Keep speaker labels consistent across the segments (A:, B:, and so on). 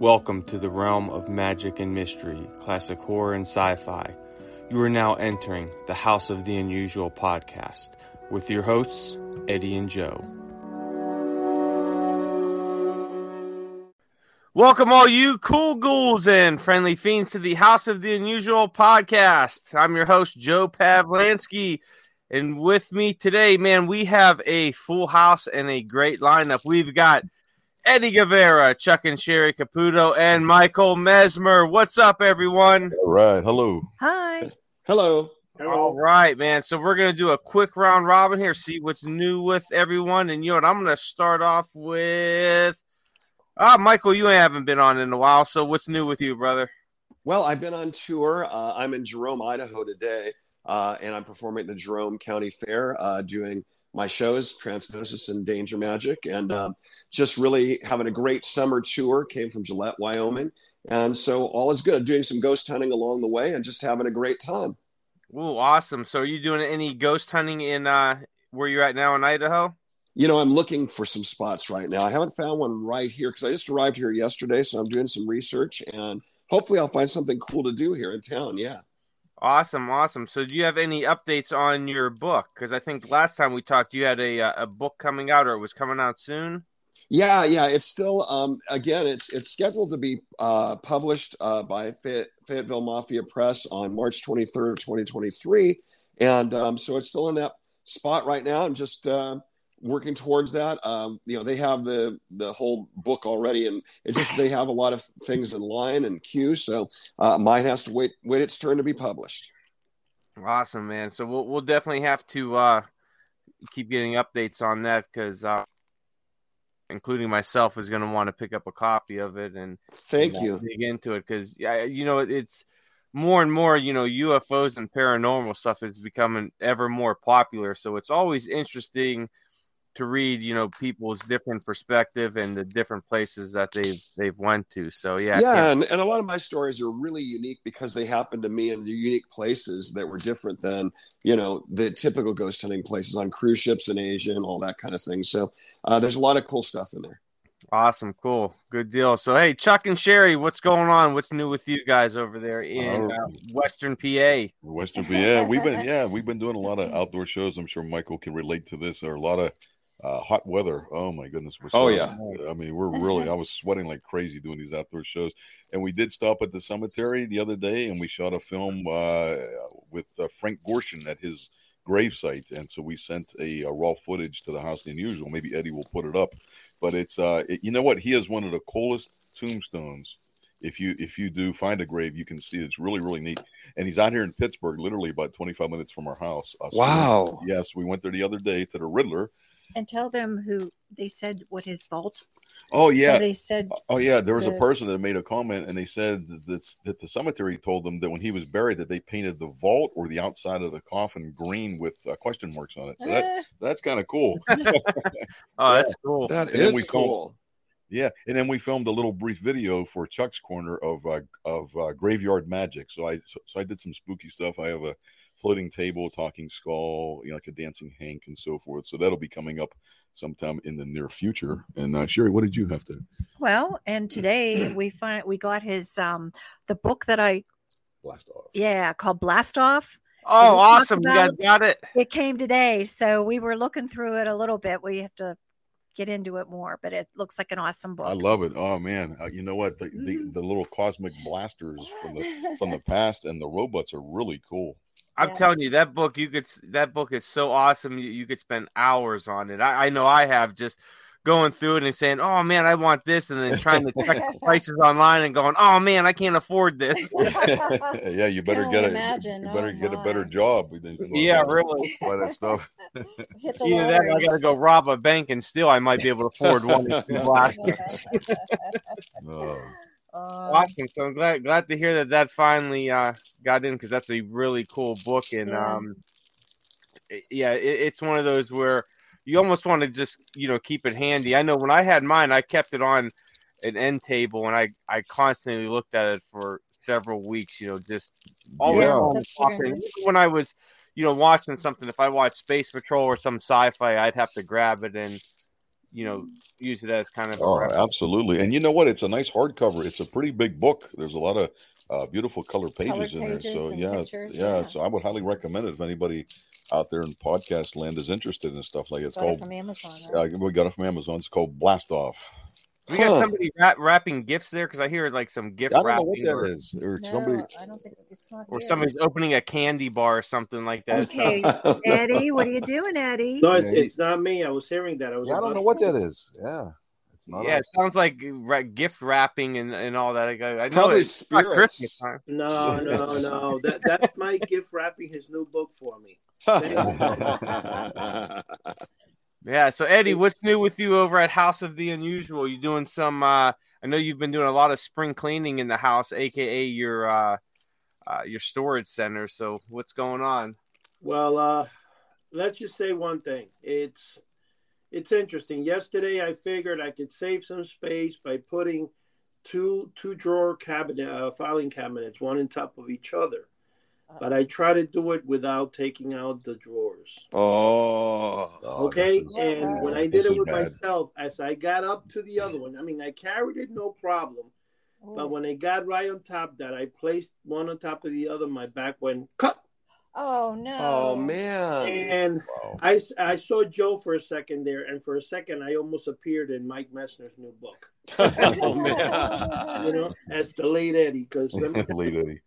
A: Welcome to the realm of magic and mystery, classic horror and sci fi. You are now entering the House of the Unusual podcast with your hosts, Eddie and Joe. Welcome, all you cool ghouls and friendly fiends, to the House of the Unusual podcast. I'm your host, Joe Pavlansky. And with me today, man, we have a full house and a great lineup. We've got Eddie Guevara, Chuck and Sherry Caputo, and Michael Mesmer. What's up, everyone?
B: All right. Hello.
C: Hi.
D: Hello.
A: All right, man. So we're gonna do a quick round robin here, see what's new with everyone. And you know what? I'm gonna start off with Ah, Michael, you haven't been on in a while, so what's new with you, brother?
D: Well, I've been on tour. Uh, I'm in Jerome, Idaho today, uh, and I'm performing at the Jerome County Fair, uh, doing my shows, Transgnosis and Danger Magic, and um, just really having a great summer tour. Came from Gillette, Wyoming, and so all is good. Doing some ghost hunting along the way, and just having a great time.
A: Ooh, awesome! So, are you doing any ghost hunting in uh, where you're at now in Idaho?
D: You know, I'm looking for some spots right now. I haven't found one right here because I just arrived here yesterday, so I'm doing some research, and hopefully, I'll find something cool to do here in town. Yeah.
A: Awesome, awesome. So, do you have any updates on your book? Because I think last time we talked, you had a uh, a book coming out, or it was coming out soon.
D: Yeah, yeah, it's still um, again, it's it's scheduled to be uh, published uh, by Fayette, Fayetteville Mafia Press on March 23rd, 2023, and um, so it's still in that spot right now. I'm just uh, working towards that. Um, you know, they have the the whole book already, and it's just they have a lot of things in line and queue. So uh, mine has to wait wait its turn to be published.
A: Awesome, man. So we'll we'll definitely have to uh, keep getting updates on that because, uh, including myself, is going to want to pick up a copy of it and
D: thank
A: and,
D: you
A: dig into it because yeah, you know it's more and more you know UFOs and paranormal stuff is becoming ever more popular. So it's always interesting to read you know people's different perspective and the different places that they've they've went to. So yeah
D: yeah and, and a lot of my stories are really unique because they happened to me in unique places that were different than you know the typical ghost hunting places on cruise ships in asia and all that kind of thing. So uh, there's a lot of cool stuff in there.
A: Awesome. Cool. Good deal. So hey chuck and sherry what's going on? What's new with you guys over there in uh, western pa
B: western pa we've been yeah we've been doing a lot of outdoor shows. I'm sure michael can relate to this. There are a lot of uh, hot weather. Oh my goodness.
D: We're oh yeah.
B: I mean, we're really, I was sweating like crazy doing these outdoor shows. And we did stop at the cemetery the other day and we shot a film uh, with uh, Frank Gorshin at his gravesite. And so we sent a, a, raw footage to the house the unusual. Maybe Eddie will put it up, but it's, uh, it, you know what? He has one of the coolest tombstones. If you if you do find a grave, you can see it. it's really really neat. And he's out here in Pittsburgh, literally about twenty five minutes from our house.
D: Uh, wow!
B: Yes, we went there the other day to the Riddler,
C: and tell them who they said what his vault.
B: Oh yeah,
C: they said.
B: Oh yeah, there was the, a person that made a comment, and they said that, that the cemetery told them that when he was buried, that they painted the vault or the outside of the coffin green with uh, question marks on it. So that eh. that's kind of cool.
A: oh, that's cool.
D: That is cool.
B: Filmed, yeah, and then we filmed a little brief video for Chuck's corner of uh, of uh, graveyard magic. So I so, so I did some spooky stuff. I have a floating table, talking skull, you know, like a dancing Hank and so forth. So that'll be coming up sometime in the near future. And uh, Sherry, what did you have to?
C: Well, and today we find we got his um the book that I
B: blast off.
C: Yeah, called Blast Off.
A: Oh, awesome! You guys got it.
C: It came today, so we were looking through it a little bit. We have to get into it more, but it looks like an awesome book.
B: I love it. Oh man, uh, you know what? The, the, the little cosmic blasters from the from the past and the robots are really cool.
A: I'm yeah. telling you that book. You could that book is so awesome. You, you could spend hours on it. I, I, know I have just going through it and saying, "Oh man, I want this," and then trying to check the prices online and going, "Oh man, I can't afford this."
B: yeah, you better get a you better oh, get a better job.
A: Yeah, really.
B: Buy that stuff.
A: Either that, I got to go rob a bank, and steal. I might be able to afford one of these blasters. oh. Uh, awesome. So I'm glad glad to hear that that finally uh, got in because that's a really cool book and yeah. um, it, yeah, it, it's one of those where you almost want to just you know keep it handy. I know when I had mine, I kept it on an end table and I I constantly looked at it for several weeks. You know, just always yeah. when I was you know watching something. If I watched Space Patrol or some sci-fi, I'd have to grab it and you know use it as kind of.
B: Oh, absolutely. And you know what? It's a nice hardcover. It's a pretty big book. There's a lot of uh, beautiful color pages in there. So yeah,
C: pictures,
B: yeah,
C: yeah.
B: So I would highly recommend it if anybody out there in podcast land is interested in stuff like it. it's
C: Got it
B: called.
C: from Amazon.
B: Uh, we got it from Amazon. It's called Blast Off.
A: We got
D: Huh.
A: somebody wrap, wrapping gifts there because I hear like some gift
B: I don't know
A: wrapping,
B: what that
A: or,
B: is. Or
C: no,
B: somebody.
C: I don't think it's not.
A: or
C: here.
A: somebody's opening a candy bar or something like that.
C: Okay, Eddie, what are you doing, Eddie?
E: No, it's, it's not me. I was hearing that. I was.
B: Yeah, I don't
E: oh,
B: know what that is. Yeah, it's not.
A: yeah, it sounds like ra- gift wrapping and, and all that. I, I know
D: Probably
A: it's not. Christmas time.
E: No, no, no. That that's my gift wrapping his new book for me.
A: Yeah. So Eddie, what's new with you over at House of the Unusual? You doing some? uh I know you've been doing a lot of spring cleaning in the house, aka your uh, uh your storage center. So what's going on?
E: Well, uh, let's just say one thing. It's it's interesting. Yesterday, I figured I could save some space by putting two two drawer cabinet uh, filing cabinets, one on top of each other. But I try to do it without taking out the drawers.
D: oh,
B: Oh,
E: Okay,
B: this is-
E: and when I
B: this
E: did it
B: is
E: with
B: bad.
E: myself, as I got up to the other one, I mean, I carried it no problem.
C: Ooh.
E: But oh. when I got right on top, that I placed one on top of the other, my back went cut.
C: Oh no!
D: oh man.
E: And
B: Wow.
E: I, I saw Joe for a second there, and for a second, I almost appeared in Mike Messner's new book,
D: oh man.
E: you know, as the late Eddie, because the
B: Late Eddie.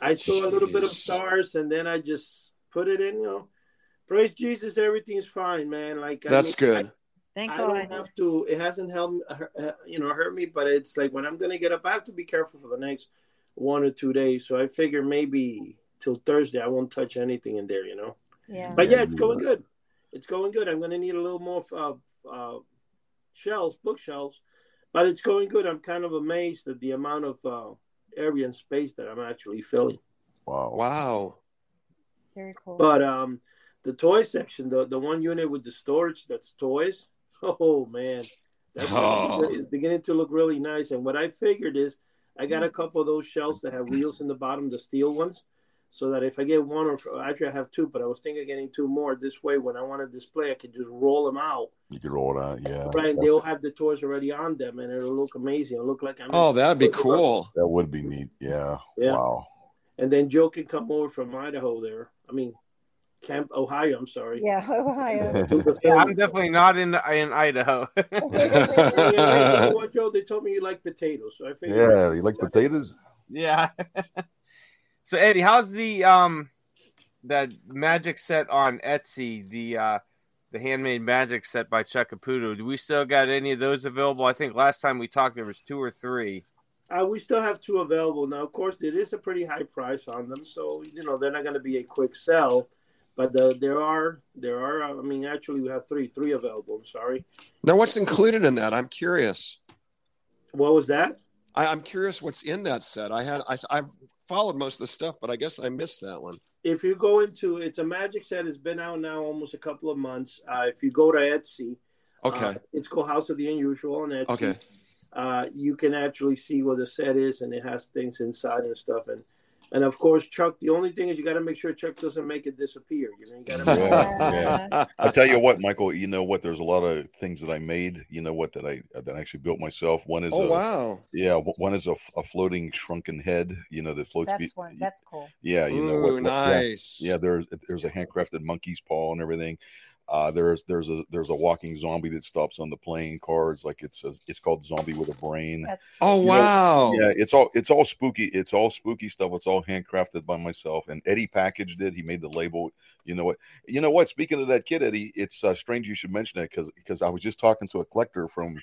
E: I saw a little bit of stars, and then I just put it in, you know. Praise Jesus, everything's fine, man. Like I
D: That's
E: mean,
D: good.
C: Thank
E: I
C: God.
E: don't have to. It hasn't helped, uh, you know, hurt me. But it's like when I'm gonna get up, I have to be careful for the next one or two days. So I figure maybe till Thursday I won't touch anything in there, you know.
C: Yeah.
E: But
B: Yeah,
E: yeah, it's going good. It's going good. I'm gonna need a little more uh, uh, shelves, bookshelves, but it's going good. I'm kind of amazed at the amount of uh, area and space that I'm actually filling.
B: Wow.
D: Wow.
C: Very cool.
E: But um, the toy section, the the one unit with the storage that's toys. Oh man, that's
D: Oh.
E: it's beginning to look really nice. And what I figured is, I got a couple of those shelves that have wheels in the bottom, the steel ones, so that if I get one or actually I have two, but I was thinking of getting two more. This way, when I want to display, I can just roll them out.
B: You can roll it out. Yeah.
E: Right, they'll have the toys already on them, and it'll look amazing. It'll look like I'm.
D: Oh, that'd be cool.
B: That would be neat. Yeah.
E: Yeah.
B: Wow.
E: And then Joe can come over from Idaho. There, I mean, Camp Ohio. I'm sorry.
C: yeah, Ohio.
A: Yeah, I'm definitely not in in Idaho.
E: Yeah, you know what, Joe? They told me you like potatoes, so I figured.
B: Yeah. You like potatoes?
A: yeah. So Eddie, how's the um that magic set on Etsy? The uh the handmade magic set by Chuck Caputo. Do we still got any of those available? I think last time we talked there was two or three.
E: Uh, we still have two available now. Of course, it is a pretty high price on them, so you know they're not going to be a quick sell. But uh, there are, there are. uh, I mean, actually, we have three, three available. I'm sorry.
D: Now, what's included in that? I'm curious.
E: What was that?
D: I, I'm curious what's in that set. I had I, I've followed most of the stuff, but I guess I missed that one.
E: If you go into, it's a magic set. It's been out now almost a couple of months. Uh, if you go to Etsy,
D: Okay.
E: uh, it's called House of the Unusual on Etsy.
D: Okay.
E: uh, you can actually see what the set is, and it has things inside and stuff. And and of course, Chuck. The only thing is you got to make sure Chuck doesn't make it disappear. You know, you got to make
B: Yeah, yeah. I tell you what, Michael. You know what? There's a lot of things that I made. You know what? That I that I actually built myself. One is
D: oh
B: a,
D: wow.
B: yeah. One is a floating shrunken head. You know that floats.
C: That's
B: be-
C: one. That's cool.
B: yeah. You know what? what- yeah.
D: nice.
B: Yeah, there's there's a handcrafted monkey's paw and everything. Uh, there's there's a there's a walking zombie that stops on the playing cards. Like it's a, it's called Zombie with a Brain.
C: That's cute.
D: Oh
B: You know,
D: wow.
B: Yeah, it's all it's all spooky. It's all spooky stuff. It's all handcrafted by myself. And Eddie packaged it. He made the label. You know what? You know what? Speaking of that kid, Eddie, it's uh, strange you should mention it because because I was just talking to a collector from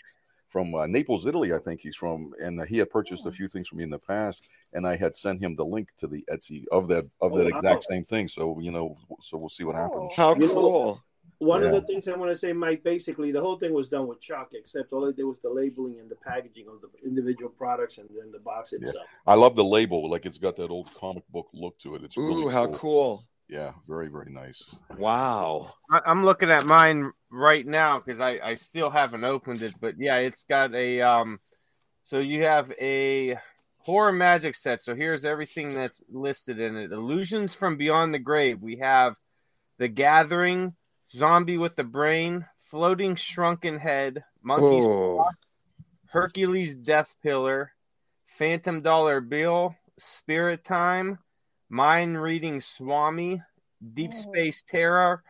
B: from uh, Naples, Italy. I think he's from, and uh, he had purchased a few things from me in the past, and I had sent him the link to the Etsy of that of
E: Oh,
B: that
E: wow.
B: exact same thing. So you know, so we'll see what happens.
D: How
E: You know-
D: cool.
E: One of the things I want to say, Mike, basically the whole thing was done with Chuck, except all they did was the labeling and the packaging of the individual products and then the box itself.
B: I love the label. Like it's got that old comic book look to it. It's
D: Ooh,
B: really
D: how
B: cool.
D: cool.
B: Yeah, very very nice.
D: Wow.
A: I, I'm looking at mine right now because I, I still haven't opened it, but yeah, it's got a um. So you have a horror magic set. So here's everything that's listed in it: illusions from beyond the grave. We have the Gathering, Zombie with the Brain, Floating Shrunken Head, Monkey's
D: Oh,
A: Hercules Death Pillar, Phantom Dollar Bill, Spirit Time, Mind Reading Swami, Deep
C: Oh.
A: Space Terror,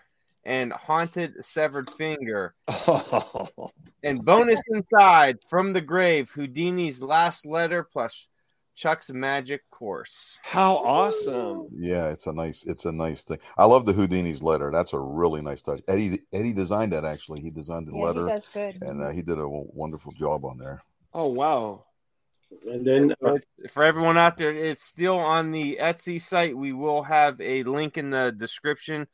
A: and Haunted Severed Finger. And bonus inside from the grave, Houdini's last letter plus Chuck's magic course.
D: how awesome!
B: Yeah, it's a nice, it's a nice thing. I love the Houdini's letter. That's a really nice touch. Eddie, Eddie designed that actually. He designed the
C: Yeah, he
B: letter,
C: does good.
B: and uh, he did a w- wonderful job on there.
D: Oh wow!
E: And then uh,
A: For everyone out there, it's still on the Etsy site. We will have a link in the description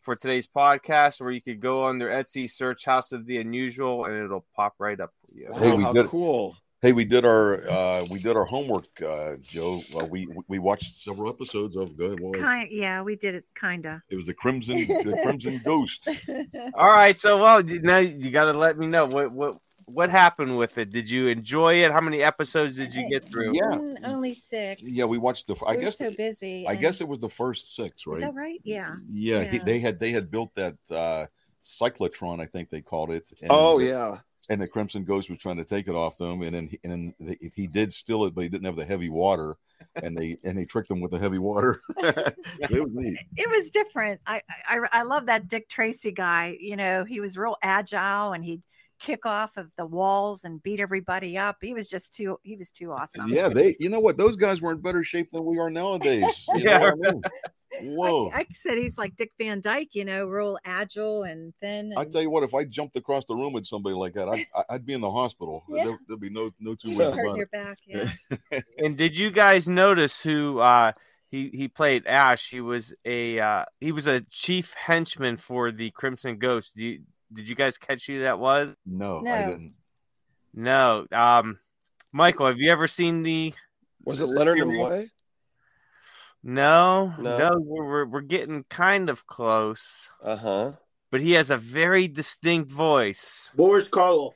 A: for today's podcast where you could go under Etsy, search House of the Unusual, and it'll pop right up for you.
D: Wow,
B: Hey, we
D: how
B: did-
D: cool!
B: Hey, we did our uh, we did our homework, uh, Joe. Uh, we we watched several episodes of Good. Well,
C: Kind, yeah, we did it kind of.
B: it was the Crimson the Crimson Ghost.
A: All right, so well, now you got to let me know what what what happened with it. Did you enjoy it? How many episodes did you get through?
B: Yeah.
C: Mm, only six.
B: Yeah, we watched the. I
C: We were
B: guess
C: so busy.
B: I
C: and-
B: guess it was the first six, right?
C: Is that right? Yeah.
B: Yeah, he- they had they had built that uh, cyclotron, I think they called it. And
D: Oh
B: the,
D: yeah,
B: and the Crimson Ghost was trying to take it off them, and then he, and then he did steal it, but he didn't have the heavy water, and they and they tricked him with the heavy water. it was neat.
C: It was different. I, I I love that Dick Tracy guy. You know, he was real agile and he'd kick off of the walls and beat everybody up. He was just too he was too awesome.
B: Yeah, they. You know what? Those guys were in better shape than we are nowadays.
A: Yeah.
B: I mean? Whoa.
C: Like I said, he's like Dick Van Dyke, you know, real agile and thin.
B: I tell you what, if I jumped across the room with somebody like that, I'd, I'd be in the hospital.
C: Yeah.
B: There, would be no no two
C: he's
B: ways
C: hurting
B: about
C: your
B: it.
C: back. Yeah.
A: And did you guys notice who uh he he played Ash? He was a uh he was a chief henchman for the Crimson Ghost. Do you, did you guys catch who that was?
B: No, I didn't.
A: No. Um Michael, have you ever seen the
D: was it Leonard Nimoy?
A: No,
D: No.
A: no, we're, we're we're getting kind of close.
D: Uh huh.
A: But he has a very distinct voice.
E: Boris Karloff.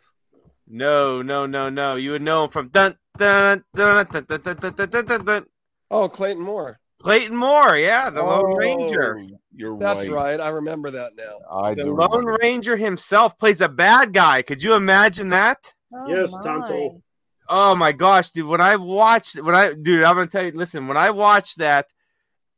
A: No, no, no, no. You would know him from dun dun dun dun dun dun dun dun dun, dun, dun.
D: Oh, Clayton Moore.
A: Clayton Moore, yeah, the Lone
B: Oh,
A: Ranger.
B: You're
D: That's
B: right.
D: right. I remember that now.
B: I
A: The Lone
B: remember.
A: Ranger himself plays a bad guy. Could you imagine that?
C: Oh,
E: Yes,
C: my.
E: Tonto.
A: Oh my gosh, dude! When I watched, when I, dude, I'm gonna tell you. Listen, when I watched that,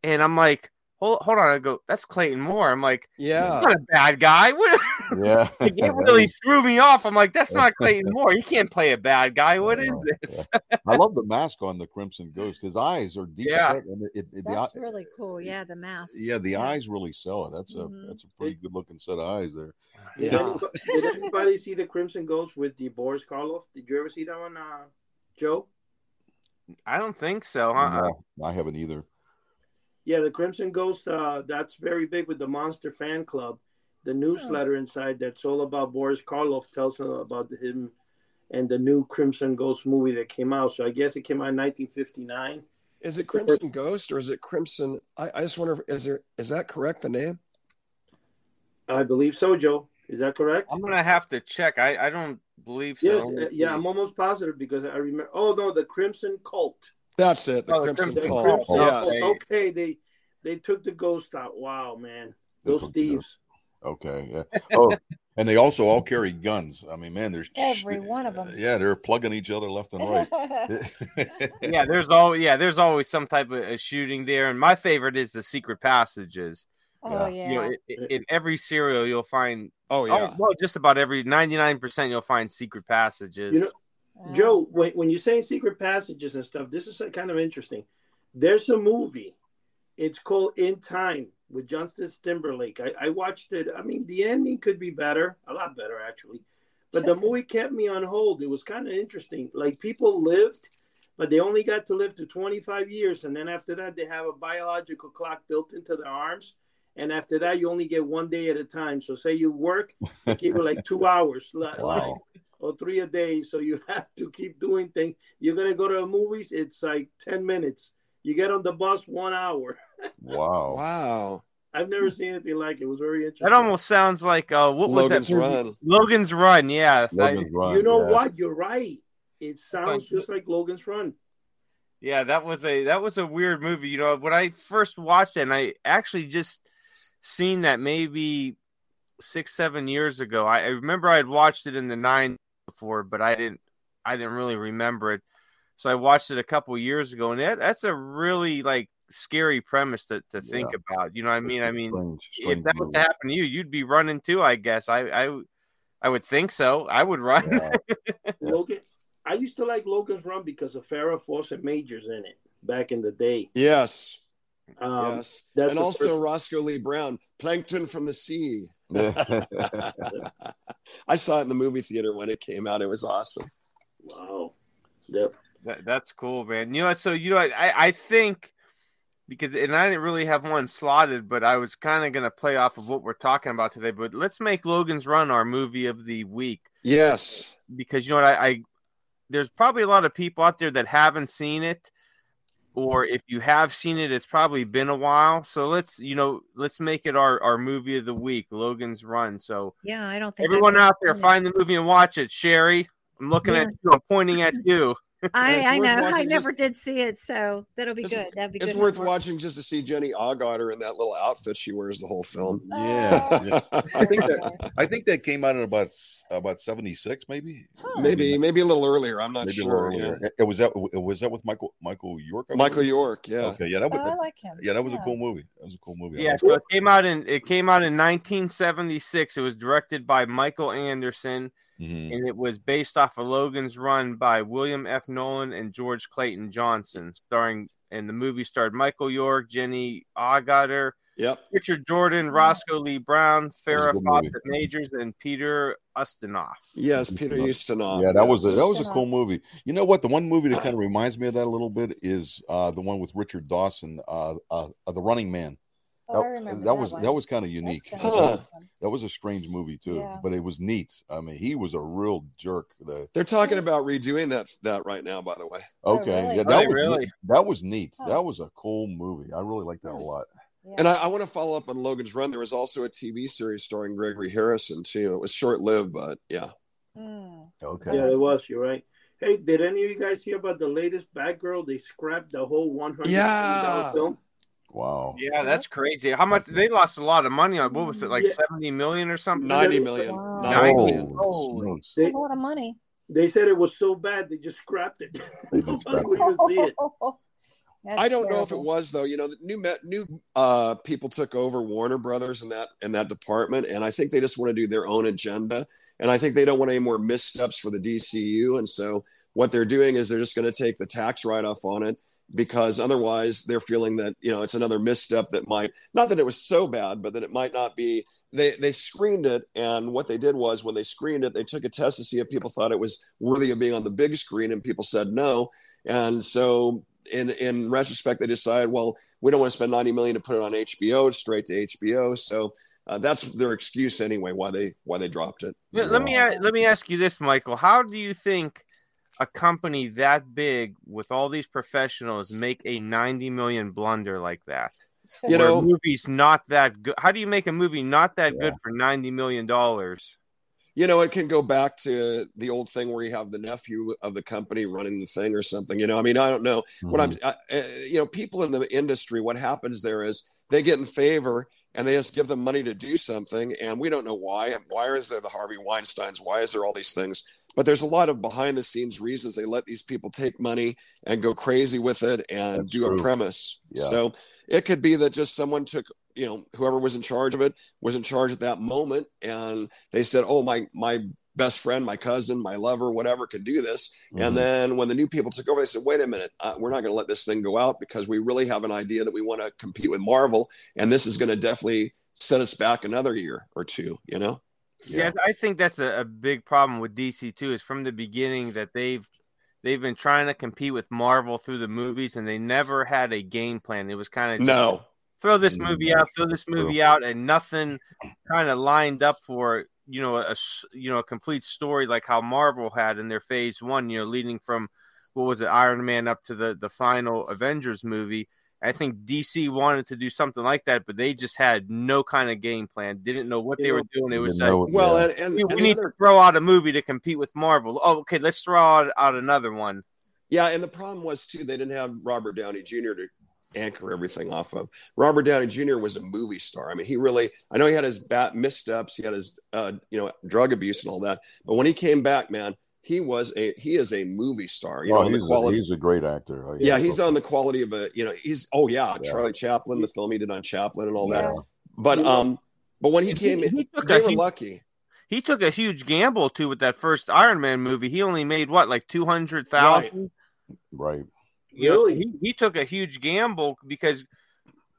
A: and I'm like, hold, hold on. I go, that's Clayton Moore. I'm like, yeah, he's
D: Yeah.
A: not a bad guy. What?
B: Yeah,
A: Like, it really threw me off. I'm like, that's not Clayton Moore. He can't play a bad guy. What is
B: know,
A: this?
B: I love the mask on the Crimson Ghost. His eyes are deep
A: Yeah.
B: set, and it, it, it- the
C: That's really cool. Yeah, the mask.
B: yeah, the
C: Yeah.
B: eyes really sell it. That's a
C: Mhm.
B: that's a pretty good looking set of eyes there.
E: Did,
D: Yeah.
E: anybody, did anybody see the Crimson Ghost with the Boris Karloff? Did you ever see that one, uh, Joe?
A: I don't think so. Uh-uh.
B: No, I haven't either.
E: Yeah, the Crimson Ghost. Uh, that's very big with the Monster Fan Club. The newsletter inside that's all about Boris Karloff tells them about him and the new Crimson Ghost movie that came out. So I guess it came out in 1959.
D: Is it Crimson Ghost or is it Crimson? I, I just wonder if is there is that correct? The name?
E: I believe so, Joe. Is that correct?
A: I'm gonna have to check. I, I don't believe so.
E: Yes, uh, yeah. I'm almost positive because I remember. Oh no, the Crimson Cult.
D: That's it. The
A: Oh, the
D: Crimson
E: The
A: Crimson
D: Cult.
E: Crimson
D: Yes.
E: Okay, they they took the ghost out. Wow, man, those
B: took the
E: thieves.
B: Okay, yeah. Oh, and they also all carry guns. I mean, man, there's
C: Every one of them.
B: Yeah, they're plugging each other left and right.
A: yeah, there's always yeah, there's always some type of a shooting there. And my favorite is the secret passages.
C: oh
B: Yeah.
C: yeah.
A: You know, in, in every serial you'll find
D: Oh yeah.
A: oh, well, just about every 99% you'll find secret passages.
E: You know, Joe, when, when you say secret passages and stuff, this is kind of interesting. There's a movie. It's called In Time with Justin Timberlake. I, I watched it. I mean, the ending could be better, a lot better actually. But the movie kept me on hold. It was kind of interesting. Like people lived, but they only got to live to 25 years, and then after that, they have a biological clock built into their arms. And after that, you only get one day at a time. So, say you work, they give you like two hours, like
B: wow.
E: or three a day. So you have to keep doing things. You're gonna go to the movies, it's like ten minutes. You get on the bus, one hour.
B: Wow.
D: Wow.
E: I've never seen anything like it. It was very interesting.
A: that almost sounds like uh what
D: Logan's
A: was that? movie?
D: Run.
A: Logan's Run, yeah.
B: Logan's Run,
E: You know
B: yeah.
E: what? You're right. It sounds just like Logan's Run.
A: Yeah, that was a that was a weird movie. You know, when I first watched it, and I actually just seen that maybe six, seven years ago. I, I remember I had watched it in the nine before, but I didn't I didn't really remember it. So I watched it a couple years ago, and that, that's a really like scary premise to, to think about. You know what I mean? I mean, strange, strange if that was to happen to you, you'd be running too. I guess I I I would think so. I would run.
E: Yeah. Logan, I used to like Logan's Run because of Farrah Fawcett Majors in it back in the day.
D: Yes. Um, yes, and also first... Roscoe Lee Browne, Plankton from the Sea. I saw it in the movie theater when it came out. It was awesome.
E: Wow. Yep.
A: That, that's cool, man. You know, so you know, I I think because and I didn't really have one slotted, but I was kind of going to play off of what we're talking about today. But let's make Logan's Run our movie of the week.
D: Yes,
A: because you know what I, I there's probably a lot of people out there that haven't seen it or if you have seen it, it's probably been a while. So let's, you know, let's make it our, our movie of the week, Logan's Run. So
C: yeah, I don't think
A: everyone out there find the movie and watch it. Sherry, I'm looking yeah. at you. I'm pointing at you.
C: I, I know. I never just, did see it, so that'll be good. That'd be
D: it's
C: good.
D: worth watching just to see Jenny Agutter in that little outfit she wears the whole film.
B: Yeah, yeah. I think that I think that came out in about about seventy six, maybe.
D: Huh. Maybe maybe a little earlier. I'm not maybe sure. Yeah.
B: It was that was that with Michael Michael York.
D: Michael York, yeah.
B: Okay, yeah, that was.
C: Oh, I like him.
B: Yeah, that was yeah. a cool movie. That was a cool movie.
A: Yeah, so it came out in it came out in 1976. It was directed by Michael Anderson. Mm-hmm. And it was based off of Logan's Run by William F. Nolan and George Clayton Johnson, starring and the movie starred Michael York, Jenny Agutter,
D: yep.
A: Richard Jordan, Roscoe Lee Browne, Farrah Fawcett Majors, and Peter Ustinov.
D: Yes, Peter Ustinov.
B: Yeah, that yes. was a, that was a cool movie. You know what? The one movie that kind of reminds me of that a little bit is uh, the one with Richard Dawson, uh, uh, The Running Man.
C: Oh, that, that,
B: that, was that was kind of unique. Huh. That was a strange movie too, yeah. but it was neat. I mean, he was a real jerk. The,
D: They're talking about redoing that that right now, by the way.
B: Okay, oh, really? yeah, that oh, was really that was neat. Huh. That was a cool movie. I really liked that a lot.
D: Yeah. And I, I, want to follow up on Logan's Run. There was also a TV series starring Gregory Harrison too. It was short lived, but yeah.
C: Mm.
B: Okay.
E: Yeah, it was. You're right. Hey, did any of you guys hear about the latest Batgirl? They scrapped the whole one hundred
D: yeah.
E: film.
B: Wow.
A: Yeah, that's crazy. How much they lost a lot of money on what was it like yeah. 70 million or something?
D: 90 million.
C: Wow.
D: 90
C: million. Oh, they, a lot of money.
E: They said it was so bad they just scrapped it. They just scrapped it.
D: I don't terrible. know if it was though. You know, new new uh, people took over Warner Brothers in that in that department, and I think they just want to do their own agenda. And I think they don't want any more missteps for the DCU. And so what they're doing is they're just going to take the tax write off on it because otherwise they're feeling that you know it's another misstep that might not that it was so bad but that it might not be they they screened it and what they did was when they screened it they took a test to see if people thought it was worthy of being on the big screen and people said no. And so in in retrospect they decided well we don't want to spend 90 million to put it on hbo straight to hbo so uh, that's their excuse anyway why they why they dropped it.
A: Let, let me let me ask you this michael. How do you think a company that big with all these professionals make a 90 million blunder like that?
D: You know,
A: movie's not that good. How do you make a movie not that yeah. good for 90 million dollars?
D: You know, it can go back to the old thing where you have the nephew of the company running the thing or something. You know, I mean, I don't know mm-hmm. what I'm. I, uh, you know, people in the industry, what happens there is they get in favor and they just give them money to do something, and we don't know why. Why is there the Harvey Weinstein's? Why is there all these things? But there's a lot of behind the scenes reasons they let these people take money and go crazy with it and That's do true. a premise. Yeah. So it could be that just someone took, you know, whoever was in charge of it was in charge at that moment and they said, "Oh, my my best friend, my cousin, my lover, whatever can do this." Mm-hmm. And then when the new people took over, they said, "Wait a minute, uh, we're not going to let this thing go out because we really have an idea that we want to compete with Marvel and this is going to definitely set us back another year or two, you know?"
A: Yeah, I think that's a, a, big problem with DC too. Is from the beginning that they've they've been trying to compete with Marvel through the movies, and they never had a game plan. It was kind of
D: no
A: throw this movie out, throw this movie out, and nothing kind of lined up for you know a you know a complete story like how Marvel had in their Phase One. You know, leading from what was it Iron Man up to the the final Avengers movie I think DC wanted to do something like that, but they just had no kind of game plan. Didn't know what they were doing. It was like,
D: well, and, and,
A: we,
D: and
A: we need other... to throw out a movie to compete with Marvel. Oh, okay, let's throw out, out another one.
D: Yeah, and the problem was too they didn't have Robert Downey Jr. to anchor everything off of. Robert Downey Jr. was a movie star. I mean, he really. I know he had his bat missteps, he had his uh, you know drug abuse and all that, but when he came back, man, he was a he is a movie star. You oh, know,
B: he's,
D: quality,
B: a, he's a great actor.
D: yeah, he's on the quality of a you know he's oh yeah, yeah, Charlie Chaplin, the film he did on Chaplin and all yeah. that. But um, but when he came in, they were lucky.
A: He took a huge gamble too with that first Iron Man movie. He only made what like two hundred thousand.
B: Right. right.
A: You really? Know, he, he took a huge gamble because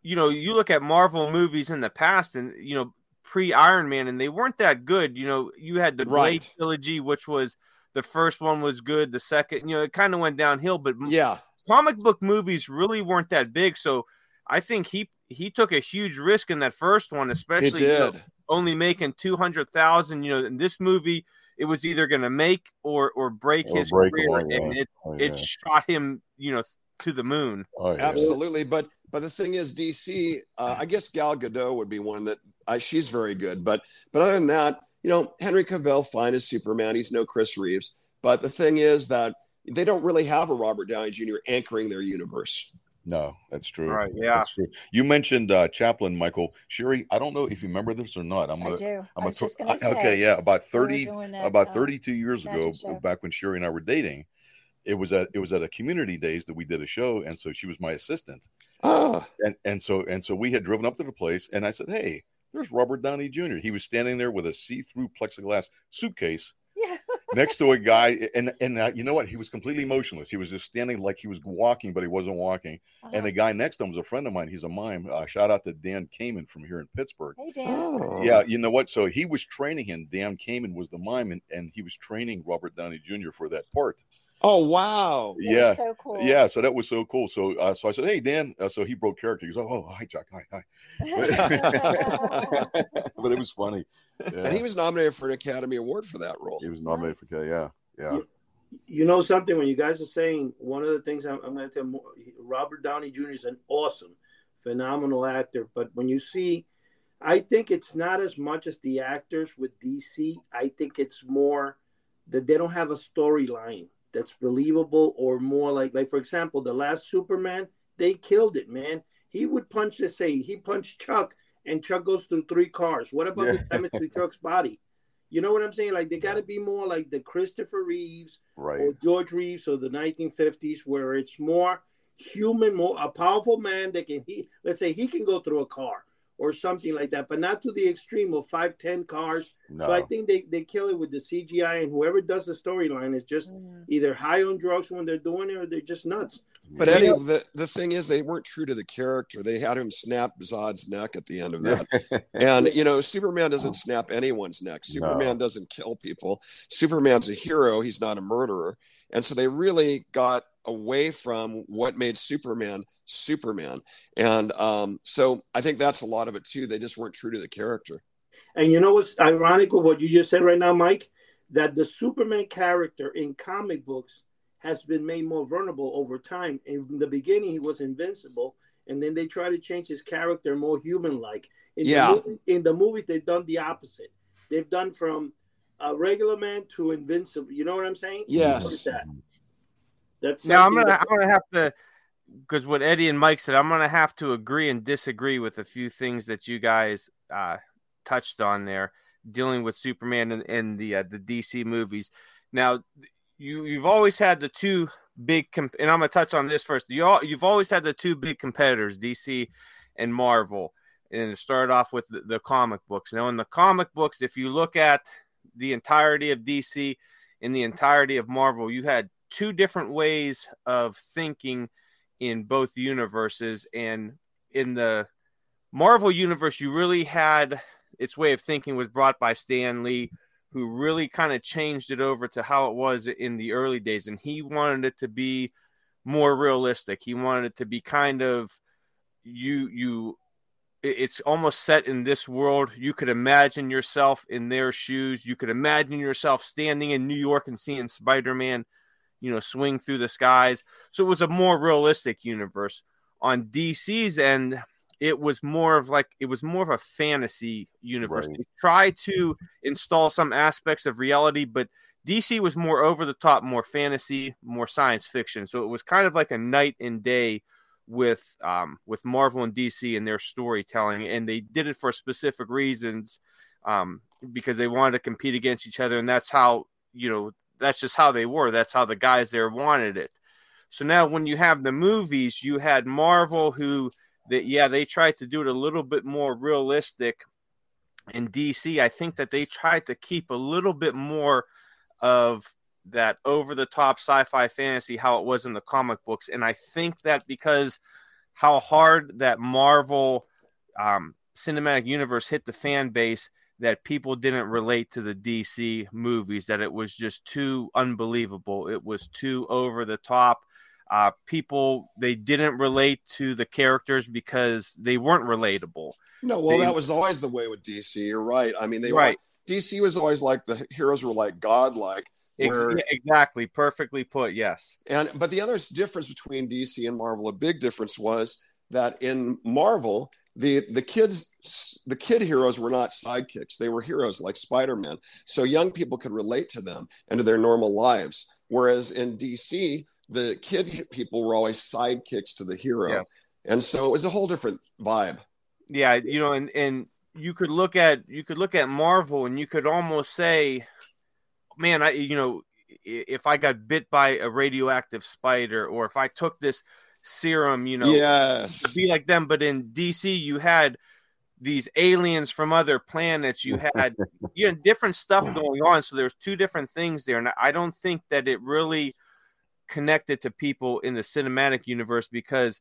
A: you know you look at Marvel movies in the past and you know pre Iron Man and they weren't that good. You know you had the Blade right. trilogy, which was the first one was good. The second, you know, it kind of went downhill. But
D: yeah,
A: comic book movies really weren't that big. So I think he he took a huge risk in that first one, especially you know, only making two hundred thousand. You know, in this movie, it was either going to make or or break or his break career, yeah. and it oh, yeah. it shot him, you know, to the moon.
D: Oh, yeah. Absolutely, but but the thing is, DC. Uh, I guess Gal Gadot would be one that I, she's very good, but but other than that, you know, Henry Cavill, fine as Superman. He's no Chris Reeves. But the thing is that they don't really have a Robert Downey Jr. anchoring their universe.
B: No, that's true.
A: Right. Yeah. That's
B: true. You mentioned uh, Chaplin, Michael Sherry. I don't know if you remember this or not.
C: I'm I a, do.
B: I'm
C: a, just gonna say,
B: okay. Yeah. About 30, that, about uh, 32 years ago, show. back when Sherry and I were dating, it was at, it was at a community days that we did a show. And so she was my assistant.
D: Ah.
B: And, and so, and so we had driven up to the place and I said, Hey, there's Robert Downey Jr. He was standing there with a see-through plexiglass suitcase
C: yeah.
B: next to a guy, and and uh, you know what? He was completely motionless. He was just standing like he was walking, but he wasn't walking. Uh-huh. And the guy next to him was a friend of mine. He's a mime. Uh, shout out to Dan Kamin from here in Pittsburgh.
C: Hey Dan. Oh.
B: Yeah, you know what? So he was training him. Dan Kamin was the mime, and, and he was training Robert Downey Jr. for that part.
D: Oh wow!
B: yeah,
C: so cool.
B: Yeah, so that was so cool. So, uh, so I said, "Hey, Dan." Uh, so he broke character. He goes, "Oh, oh hi, Chuck. Hi, hi." but it was funny.
D: Yeah. And he was nominated for an Academy Award for that role.
B: He was nominated nice. for yeah, yeah.
E: You, you, know something? When you guys are saying one of the things I'm, I'm going to tell more, Robert Downey Jr. is an awesome, phenomenal actor. But when you see, I think it's not as much as the actors with DC. I think it's more that they don't have a storyline that's believable or more like like for example the last superman they killed it man. He would punch let's say he punched chuck and chuck goes through three cars. What about yeah. the damage to chuck's body? You know what i'm saying? Like they got to be more like the christopher reeves
B: right.
E: or george reeves or the 1950s where it's more human more a powerful man that can he let's say he can go through a car or something like that, but not to the extreme of five, ten cars. No. So I think they, they kill it with the CGI, and whoever does the storyline is just mm. either high on drugs when they're doing it, or they're just nuts.
D: But Eddie, the, the thing is, they weren't true to the character. They had him snap Zod's neck at the end of that. and, you know, Superman doesn't snap anyone's neck. Superman no. doesn't kill people. Superman's a hero. He's not a murderer. And so they really got away from what made Superman Superman. And um, so I think that's a lot of it too. They just weren't true to the character.
E: And you know what's ironic with what you just said right now, Mike? That the Superman character in comic books has been made more vulnerable over time. In the beginning, he was invincible, and then they try to change his character more human-like. In
D: yeah.
E: The movie, in the movie, they've done the opposite. They've done from a regular man to invincible. You know what I'm saying?
D: Yes.
E: That? That's
A: now I'm gonna that- I'm gonna have to because what Eddie and Mike said, I'm gonna have to agree and disagree with a few things that you guys uh, touched on there, dealing with Superman and, and the uh, the DC movies. Now, you you've always had the two big, comp- and I'm gonna touch on this first. You all, you've always had the two big competitors, DC and Marvel, and it started off with the, the comic books. Now, in the comic books, if you look at the entirety of DC and the entirety of Marvel, you had two different ways of thinking in both universes. And in the Marvel universe, you really had its way of thinking was brought by Stan Lee, who really kind of changed it over to how it was in the early days. And he wanted it to be more realistic. He wanted it to be kind of you you it's almost set in this world. You could imagine yourself in their shoes. You could imagine yourself standing in New York and seeing Spider Man you know, swing through the skies. So it was a more realistic universe. On DC's end, it was more of like it was more of a fantasy universe. Right. They tried to install some aspects of reality, but DC was more over the top, more fantasy, more science fiction. So it was kind of like a night and day with um, with Marvel and DC and their storytelling, and they did it for specific reasons um, because they wanted to compete against each other, and that's how you know that's just how they were. That's how the guys there wanted it. So now, when you have the movies, you had Marvel who that yeah they tried to do it a little bit more realistic. In DC, I think that they tried to keep a little bit more of that over the top sci-fi fantasy how it was in the comic books and i think that because how hard that marvel um, cinematic universe hit the fan base that people didn't relate to the dc movies that it was just too unbelievable. It was too over the top. Uh, people they didn't relate to the characters because they weren't relatable.
D: No well
A: they,
D: that was always the way with dc you're right. I mean they
A: right.
D: Were, dc was always like the heroes were like godlike
A: where, exactly, perfectly put. Yes.
D: And but the other difference between DC and Marvel, a big difference was that in Marvel, the the kids, the kid heroes were not sidekicks; they were heroes like Spider Man. So young people could relate to them and to their normal lives. Whereas in DC, the kid people were always sidekicks to the hero, yeah. and so it was a whole different vibe.
A: Yeah, you know, and and you could look at you could look at Marvel, and you could almost say man, I you know, if I got bit by a radioactive spider or if I took this serum, you know,
D: yes,
A: be like them. But in DC, you had these aliens from other planets. You had you know different stuff going on. So there's two different things there, and I don't think that it really connected to people in the cinematic universe because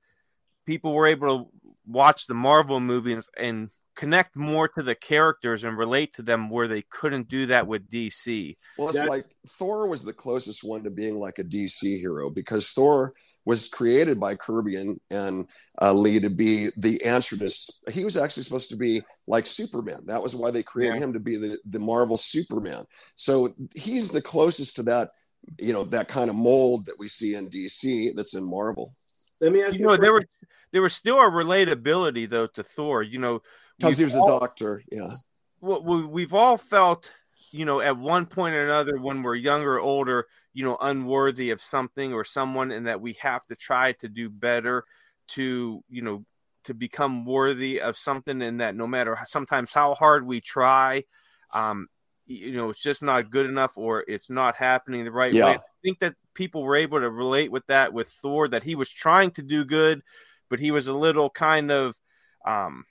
A: people were able to watch the Marvel movies and connect more to the characters and relate to them where they couldn't do that with DC.
D: Well, it's like Thor was the closest one to being like a DC hero because Thor was created by Kirby and, and uh, Lee to be the answer to. He was actually supposed to be like Superman. That was why they created yeah. him to be the, the Marvel Superman. So he's the closest to that, you know, that kind of mold that we see in DC that's in Marvel.
E: Let me ask
A: you. You know, there was there was still a relatability though to Thor. You know,
D: because he was all, a doctor. Yeah.
A: Well, we've all felt, you know, at one point or another when we're younger, or older, you know, unworthy of something or someone, and that we have to try to do better to, you know, to become worthy of something, and that no matter sometimes how hard we try, um, you know, it's just not good enough or it's not happening the right
D: yeah. way. I
A: think that people were able to relate with that with Thor, that he was trying to do good, but he was a little kind of, um,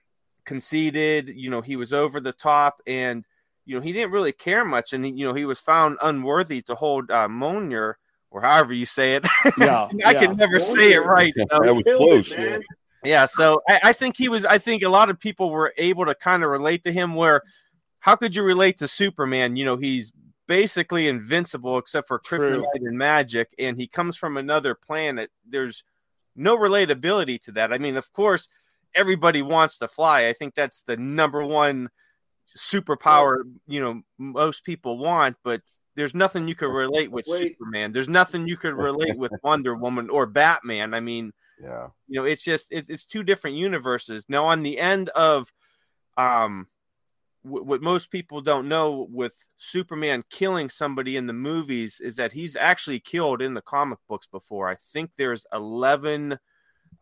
A: conceded. You know, he was over the top, and you know he didn't really care much, and he, you know he was found unworthy to hold uh, Mjolnir or however you say it.
D: Yeah,
A: I
D: yeah.
A: can never Mjolnir. say it right. So.
B: that was close. It,
A: yeah, so I, I think he was. I think a lot of people were able to kind of relate to him. Where how could you relate to Superman? You know, he's basically invincible except for kryptonite and magic, and he comes from another planet. There's no relatability to that. I mean, of course, everybody wants to fly. I think that's the number one superpower, you know, most people want, but there's nothing you could relate with Wait. Superman. There's nothing you could relate with Wonder Woman or Batman. I mean,
B: yeah,
A: you know, it's just it, it's two different universes. Now, on the end of um, w- what most people don't know with Superman killing somebody in the movies is that he's actually killed in the comic books before. I think there's eleven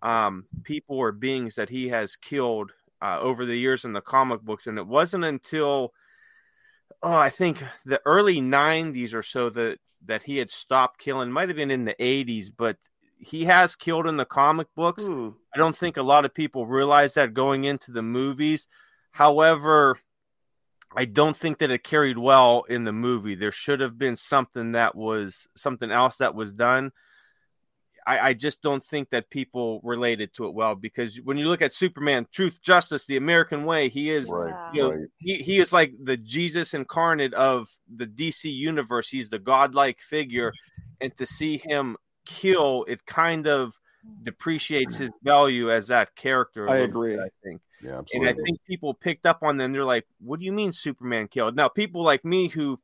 A: um, people or beings that he has killed uh, over the years in the comic books. And it wasn't until, oh, I think the early 90s or so that, that he had stopped killing. Might have been in the 80s, but he has killed in the comic books.
D: Hmm.
A: I don't think a lot of people realize that going into the movies. However, I don't think that it carried well in the movie. There should have been something that was something else that was done. I, I, just don't think that people related to it well because when you look at Superman, Truth, Justice, the American Way, he is,
B: right,
A: you know,
B: right.
A: he, he is like the Jesus incarnate of the DC universe. He's the godlike figure, and to see him kill, it kind of depreciates his value as that character.
D: I agree.
A: Bit, I think.
B: Yeah, absolutely.
A: And I think people picked up on them. They're like, "What do you mean Superman killed?" Now, people like me who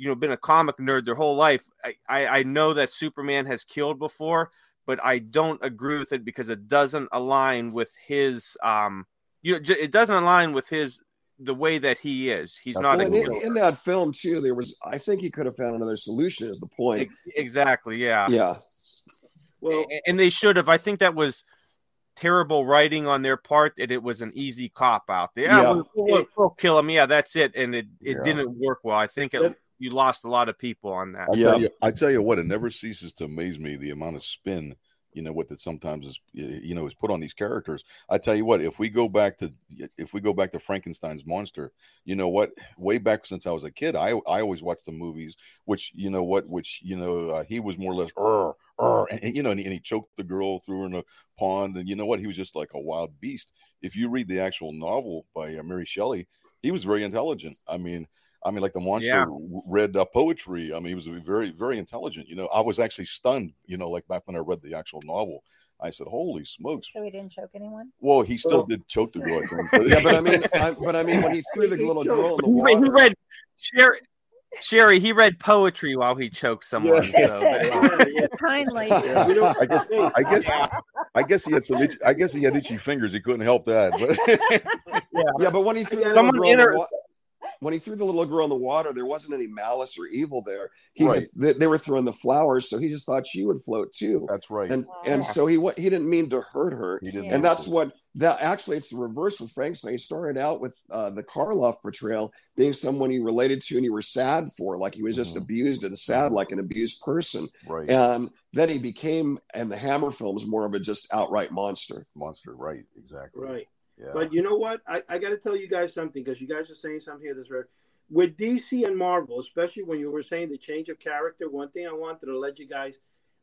A: you know been a comic nerd their whole life I, I, I know that superman has killed before but i don't agree with it because it doesn't align with his um you know it doesn't align with his the way that he is he's not
D: well, in, in, that film too there was i think he could have found another solution is the point
A: exactly yeah
D: yeah
E: well
A: and they should have i think that was terrible writing on their part that it was an easy cop out. Yeah, yeah. We'll, we'll, we'll, kill him. Yeah, that's it. And it, it yeah. didn't work well. I think it, you lost a lot of people on that.
B: I yeah, tell you, I tell you what, it never ceases to amaze me the amount of spin you know what that sometimes is you know is put on these characters. I tell you what if we go back to if we go back to frankenstein's monster you know what way back since i was a kid i i always watched the movies which you know what which you know uh, he was more or less uh, uh, and, you know and he, and he, choked the girl threw her in a pond and you know what he was just like a wild beast. If you read the actual novel by uh, mary shelley he was very intelligent. I mean I mean, like the monster yeah. read uh, poetry. I mean, he was very, very intelligent. You know, I was actually stunned. You know, like back when I read the actual novel, I said, "Holy smokes!"
C: So he didn't choke anyone.
B: Well, he still did choke the girl. I think.
D: But, yeah, but I mean, I, but I mean, when he threw the little girl in the water,
A: he read Sherry. Sherry, he read poetry while he choked someone. Yeah. So.
C: yeah, yeah. Kindly. Yeah.
B: You know, I guess, I guess, I guess he had some. Itchy, I guess he had itchy fingers. He couldn't help that.
D: But yeah. yeah, but when he threw the someone girl inter- in the when he threw the little girl in the water, there wasn't any malice or evil there. He right. they, they, were throwing the flowers, so he just thought she would float too.
B: That's right.
D: And and so he he didn't mean to hurt her. He didn't. And that's what that actually it's the reverse with Frankenstein. He started out with uh, the Karloff portrayal being someone he related to and you were sad for, like he was just mm-hmm. abused and sad, like an abused person.
B: Right.
D: And then he became, and the Hammer films, more of a just outright monster.
B: Monster, right? Exactly.
E: Right. But you know what? I, I got to tell you guys something because you guys are saying something here that's very. With DC and Marvel, especially when you were saying the change of character, one thing I wanted to let you guys,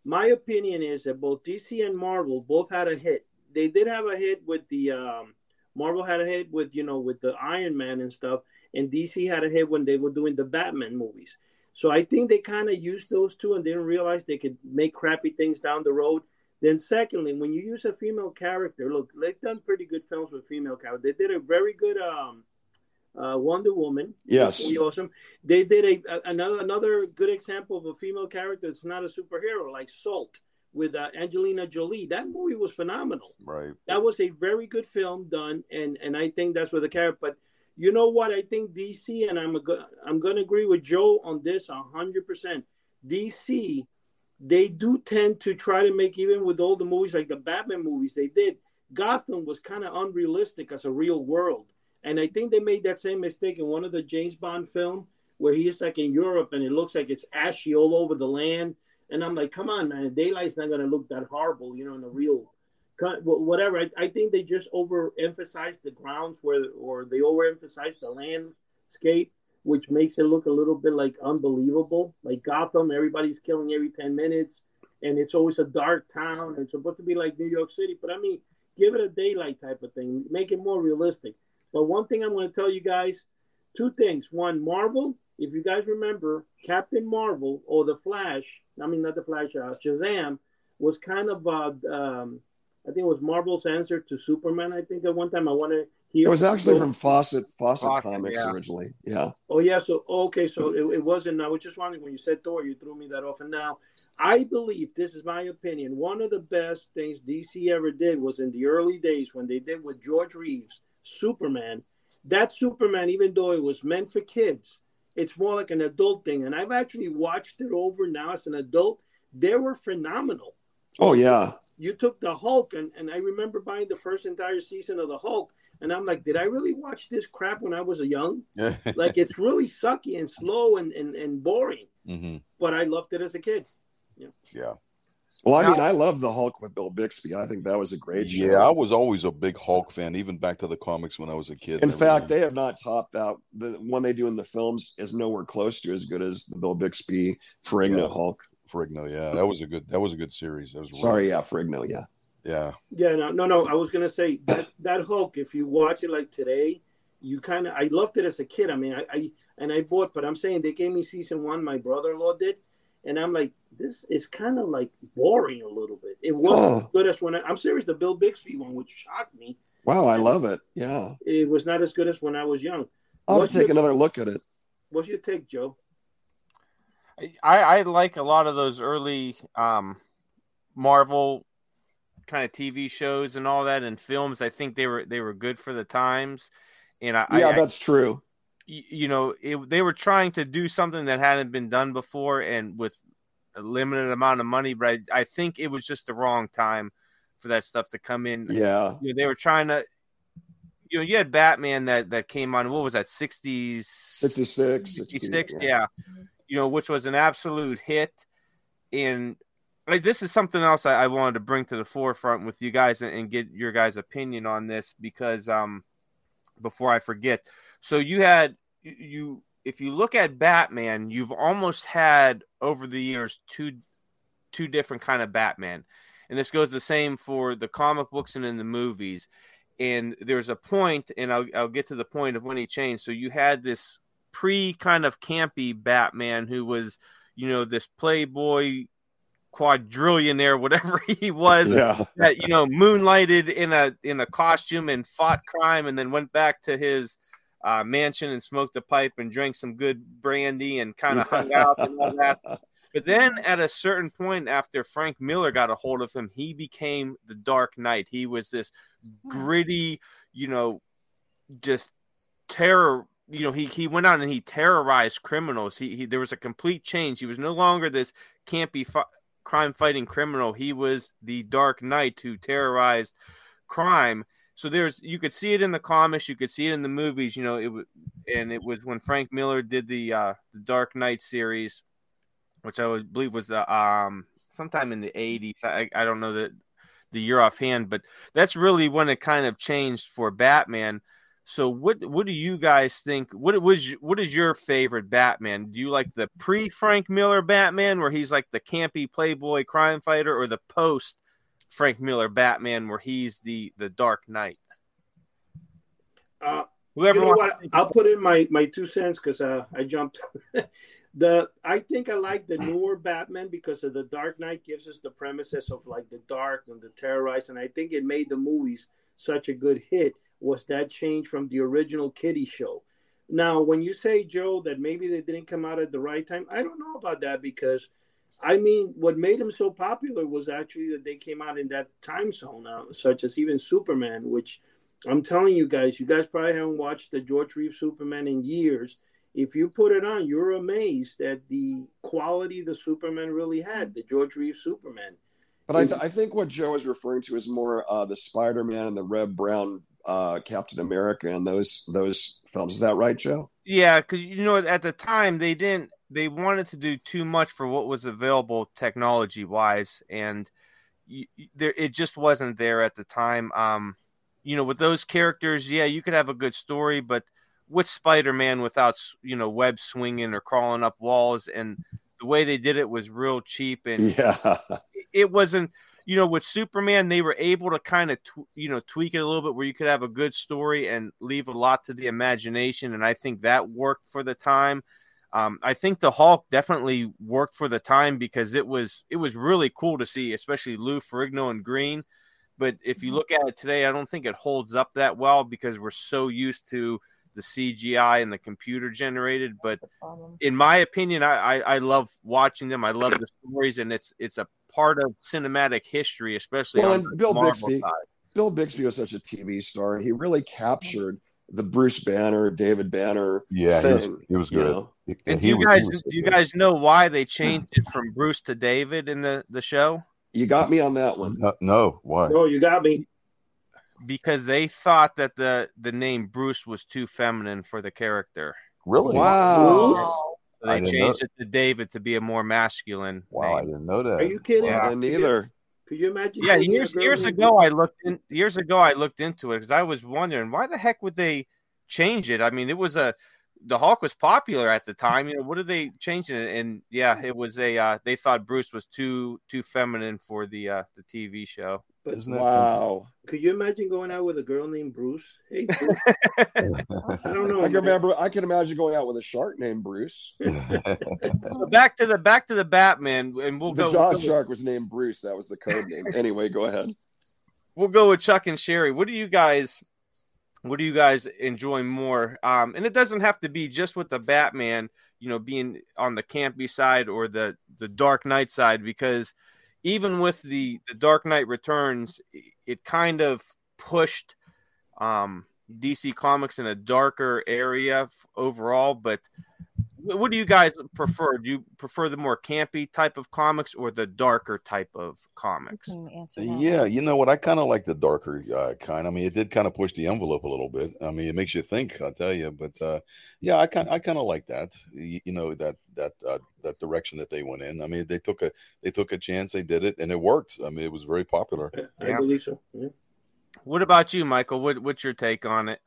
E: my opinion is that both DC and Marvel both had a hit. They did have a hit with the um, Marvel had a hit with you know with the Iron Man and stuff, and DC had a hit when they were doing the Batman movies. So I think they kind of used those two and didn't realize they could make crappy things down the road. Then, secondly, when you use a female character, look, they've done pretty good films with female characters. They did a very good um, uh, Wonder Woman.
D: Yes,
E: awesome. They did a, a, another another good example of a female character. It's not a superhero like Salt with uh, Angelina Jolie. That movie was phenomenal.
B: Right.
E: That was a very good film done, and and I think that's where the character. But you know what? I think DC, and I'm a, I'm going to agree with Joe on this hundred percent. DC they do tend to try to make even with all the movies like the Batman movies they did. Gotham was kind of unrealistic as a real world, and I think they made that same mistake in one of the James Bond film where he is like in Europe and it looks like it's ashy all over the land. And I'm like, come on, man, daylight's not gonna look that horrible, you know, in a real whatever. I, I think they just overemphasize the grounds where, or they overemphasize the landscape which makes it look a little bit like unbelievable. Like Gotham, everybody's killing every 10 minutes, and it's always a dark town. It's supposed to be like New York City, but I mean, give it a daylight type of thing, make it more realistic. But one thing I'm going to tell you guys two things. One, Marvel, if you guys remember, Captain Marvel or The Flash, I mean, not The Flash, uh, Shazam, was kind of, uh, um, I think it was Marvel's answer to Superman. I think at one time I want to
D: it was actually from Fawcett Fawcett, Fawcett Comics yeah. originally. Yeah.
E: Oh yeah. So okay. So it, it, wasn't. I was just wondering when you said Thor, you threw me that off. And now I believe this is my opinion. One of the best things DC ever did was in the early days when they did with George Reeves Superman. That Superman, even though it was meant for kids, it's more like an adult thing. And I've actually watched it over now as an adult. They were phenomenal.
D: Oh yeah.
E: You took the Hulk, and, and I remember buying the first entire season of the Hulk and I'm like, did I really watch this crap when I was a young? like it's really sucky and slow and and, and boring.
B: Mm-hmm.
E: But I loved it as a kid.
B: Yeah. Yeah.
D: Well, I mean, I love the Hulk with Bill Bixby. I think that was a great show.
B: Yeah, I was always a big Hulk fan, even back to the comics when I was a kid.
D: In fact, they have not topped out. The one they do in the films is nowhere close to as good as the Bill Bixby Ferrigno yeah. Hulk.
B: Ferrigno, yeah, that was a good. That was a good series. That was
D: sorry, really- yeah, Ferrigno, yeah.
B: Yeah.
E: Yeah. No, no, no. I was gonna say that that Hulk. If you watch it like today, you kind of. I loved it as a kid. I mean, I, I and I bought, but I'm saying they gave me season one. My brother-in-law did, and I'm like, this is kind of like boring a little bit. It wasn't oh. good as when I, I'm serious. The Bill Bixby one, which shocked me.
D: Wow, I love it. Yeah.
E: It was not as good as when I was young.
D: I'll take your, another look at it.
E: What's your take, Joe?
A: I, I like a lot of those early um, Marvel kind of TV shows and all that and films. I think they were they were good for the times. And I,
D: yeah,
A: I,
D: that's true.
A: You know, it, they were trying to do something that hadn't been done before, and with a limited amount of money. But I, I think it was just the wrong time for that stuff to come in.
D: Yeah,
A: you know, they were trying to. You know, you had Batman that that came on. What was that? 60s,
D: 66,
A: 66 yeah. yeah. You know, which was an absolute hit. And like this is something else I, I, wanted to bring to the forefront with you guys and, and, get your guys' opinion on this because um before I forget. So you had you if you look at Batman, you've almost had over the years two two different kind of Batman. And this goes the same for the comic books and in the movies. And there's a point, and I'll, I'll get to the point of when he changed. So you had this pre kind of campy Batman who was, you know, this playboy quadrillionaire, whatever he was,
D: yeah.
A: that you know moonlighted in a in a costume and fought crime, and then went back to his uh, mansion and smoked a pipe and drank some good brandy and kind of hung out and all that. But then at a certain point, after Frank Miller got a hold of him, he became the Dark Knight. He was this gritty, you know, just terror. You know, he he went out and he terrorized criminals. He, he there was a complete change. He was no longer this campy fi- crime fighting criminal. He was the Dark Knight who terrorized crime. So there's you could see it in the comics, you could see it in the movies. You know, it was and it was when Frank Miller did the uh, the Dark Knight series which I would believe was uh, um sometime in the 80s. I, I don't know the the year offhand, but that's really when it kind of changed for Batman. So what what do you guys think? What was what is your favorite Batman? Do you like the pre Frank Miller Batman where he's like the campy playboy crime fighter, or the post Frank Miller Batman where he's the the Dark Knight?
E: Uh, Whoever you know what, I'll put in my my two cents because uh, I jumped. The I think I like the newer Batman because of the Dark Knight gives us the premises of like the dark and the terrorized, and I think it made the movies such a good hit. Was that change from the original Kitty show? Now, when you say Joe that maybe they didn't come out at the right time, I don't know about that because I mean, what made them so popular was actually that they came out in that time zone, uh, such as even Superman, which I'm telling you guys, you guys probably haven't watched the George Reeves Superman in years if you put it on, you're amazed at the quality the Superman really had, the George Reeves Superman.
D: But I, th- I think what Joe is referring to is more uh, the Spider Man and the Reb Brown uh, Captain America and those those films. Is that right, Joe?
A: Yeah, because you know at the time they didn't they wanted to do too much for what was available technology wise, and you, there it just wasn't there at the time. Um, you know, with those characters, yeah, you could have a good story, but with Spider-Man without you know web swinging or crawling up walls, and the way they did it was real cheap, and
D: yeah,
A: it wasn't. You know, with Superman, they were able to kind of tw- you know tweak it a little bit where you could have a good story and leave a lot to the imagination, and I think that worked for the time. Um, I think the Hulk definitely worked for the time because it was it was really cool to see, especially Lou Ferrigno and Green. But if you mm-hmm. look at it today, I don't think it holds up that well because we're so used to the CGI and the computer generated. But in my opinion, I, I, I love watching them. I love the stories, and it's it's a part of cinematic history, especially well, on Bill
D: Marvel
A: Bixby. Side.
D: Bill Bixby was such a TV star. He really captured the Bruce Banner, David Banner.
B: Yeah, thing, he was, he was good. You know?
A: and, and do you guys so do you guys know why they changed it from Bruce to David in the the show?
D: You got me on that one.
B: No, no why?
E: No, you got me
A: because they thought that the the name Bruce was too feminine for the character.
B: Really?
D: Wow.
A: So they changed it to David to be a more masculine.
B: Wow,
A: name.
B: I didn't know that.
E: Are you kidding?
D: Yeah, neither.
E: Could you imagine?
A: Yeah, years years ago I looked in years ago I looked into it because I was wondering why the heck would they change it? I mean, it was a the Hulk was popular at the time. You know, what are they changing it? And yeah, it was a uh, they thought Bruce was too too feminine for the uh, the TV show.
D: But wow.
E: Could you imagine going out with a girl named Bruce? Hey, Bruce. I don't know.
D: I can remember. I can imagine going out with a shark named Bruce.
A: back to the back to the Batman, and we'll
D: the
A: go.
D: Jaws shark was named Bruce. That was the code name. Anyway, go ahead.
A: We'll go with Chuck and Sherry. What do you guys? What do you guys enjoy more? Um, and it doesn't have to be just with the Batman. You know, being on the campy side or the the Dark Knight side, because even with the the Dark Knight Returns, it kind of pushed um, DC Comics in a darker area overall. But what do you guys prefer? Do you prefer the more campy type of comics or the darker type of comics?
B: Yeah, you know what? I kind of like the darker uh, kind. I mean, it did kind of push the envelope a little bit. I mean, it makes you think. I'll tell you, but uh, yeah, I kind I kind of like that. You, you, know that that uh, that direction that they went in. I mean, they took a they took a chance, they did it, and it worked. I mean, it was very popular.
E: I believe so. Yeah.
A: What about you, Michael? What what's your take on it?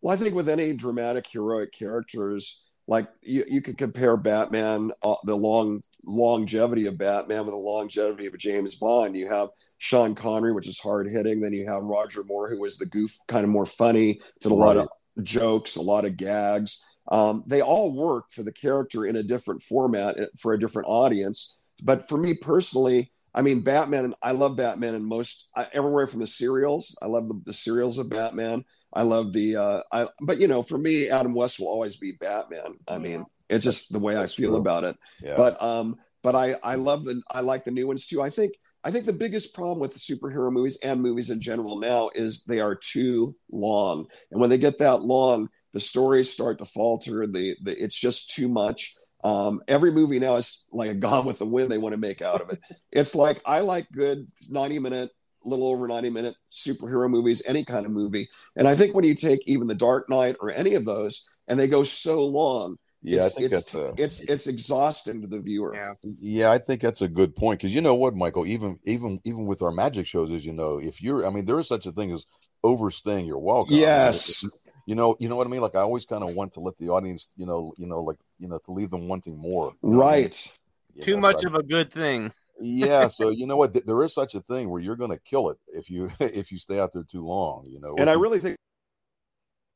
D: Well, I think with any dramatic heroic characters like you, you could compare Batman, uh, the long longevity of Batman with the longevity of James Bond. You have Sean Connery, which is hard hitting. Then you have Roger Moore, who was the goof, kind of more funny, did a right. lot of jokes, a lot of gags. Um, they all work for the character in a different format uh, for a different audience. But for me personally, I mean, Batman. I love Batman and most everywhere from the serials. I love the, the serials of Batman. I love the uh I but you know, for me, Adam West will always be Batman. I mean, it's just the way That's I feel true. about it. Yeah. But um, but I I love the I like the new ones too. I think I think the biggest problem with the superhero movies and movies in general now is they are too long. And when they get that long, the stories start to falter. The, the it's just too much. Um, every movie now is like a Gone with the Wind. They want to make out of it. It's like I like good ninety minute little over 90 minute superhero movies, any kind of movie. And I think when you take even The Dark Knight or any of those and they go so long,
B: yeah,
D: it's,
B: I think
D: it's,
B: that's a,
D: it's it's exhausting to the viewer.
A: Yeah,
B: yeah, I think that's a good point because you know what, Michael, even even even with our magic shows, as you know, if you're, I mean, there is such a thing as overstaying your welcome.
D: Yes,
B: I mean, you know, you know what I mean. Like I always kind of want to let the audience, you know, you know, like you know, to leave them wanting more.
D: Right.
A: I mean? Too know, much so of a good thing
B: yeah so you know what there is such a thing where you're going to kill it if you if you stay out there too long you know
D: and i really think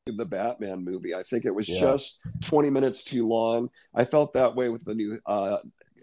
D: the batman movie i think it was yeah. just 20 minutes too long i felt that way with the new uh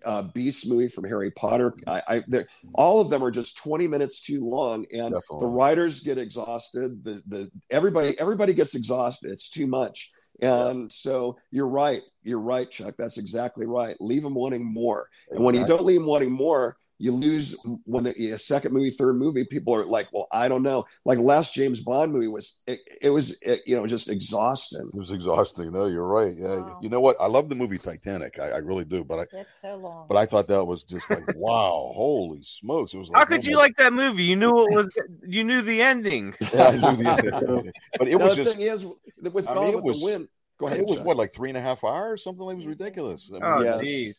D: uh, Beast movie from Harry Potter. I, I all of them are just 20 minutes too long, and Definitely. the writers get exhausted. The the everybody everybody gets exhausted. It's too much. And yeah. so you're right. You're right, Chuck. That's exactly right. Leave them wanting more. Exactly. And when you don't leave them wanting more, you lose when the a second movie, third movie, people are like, well, I don't know. Like last James Bond movie was, it, it was, it, you know, just exhausting.
B: It was exhausting. No, you're right. Yeah. Wow. You know what? I love the movie Titanic. I, I really do. But I,
C: that's so long.
B: But I thought that was just like, wow, holy smokes. It was like,
A: how could oh you like that movie? You knew it was, you knew the ending.
B: Yeah, I knew the ending. but it was
D: the
B: just,
D: thing is, with I mean, with was, the Wind, Go ahead.
B: It was what, like three and a half hours, something. It was ridiculous.
A: I mean, oh, yes.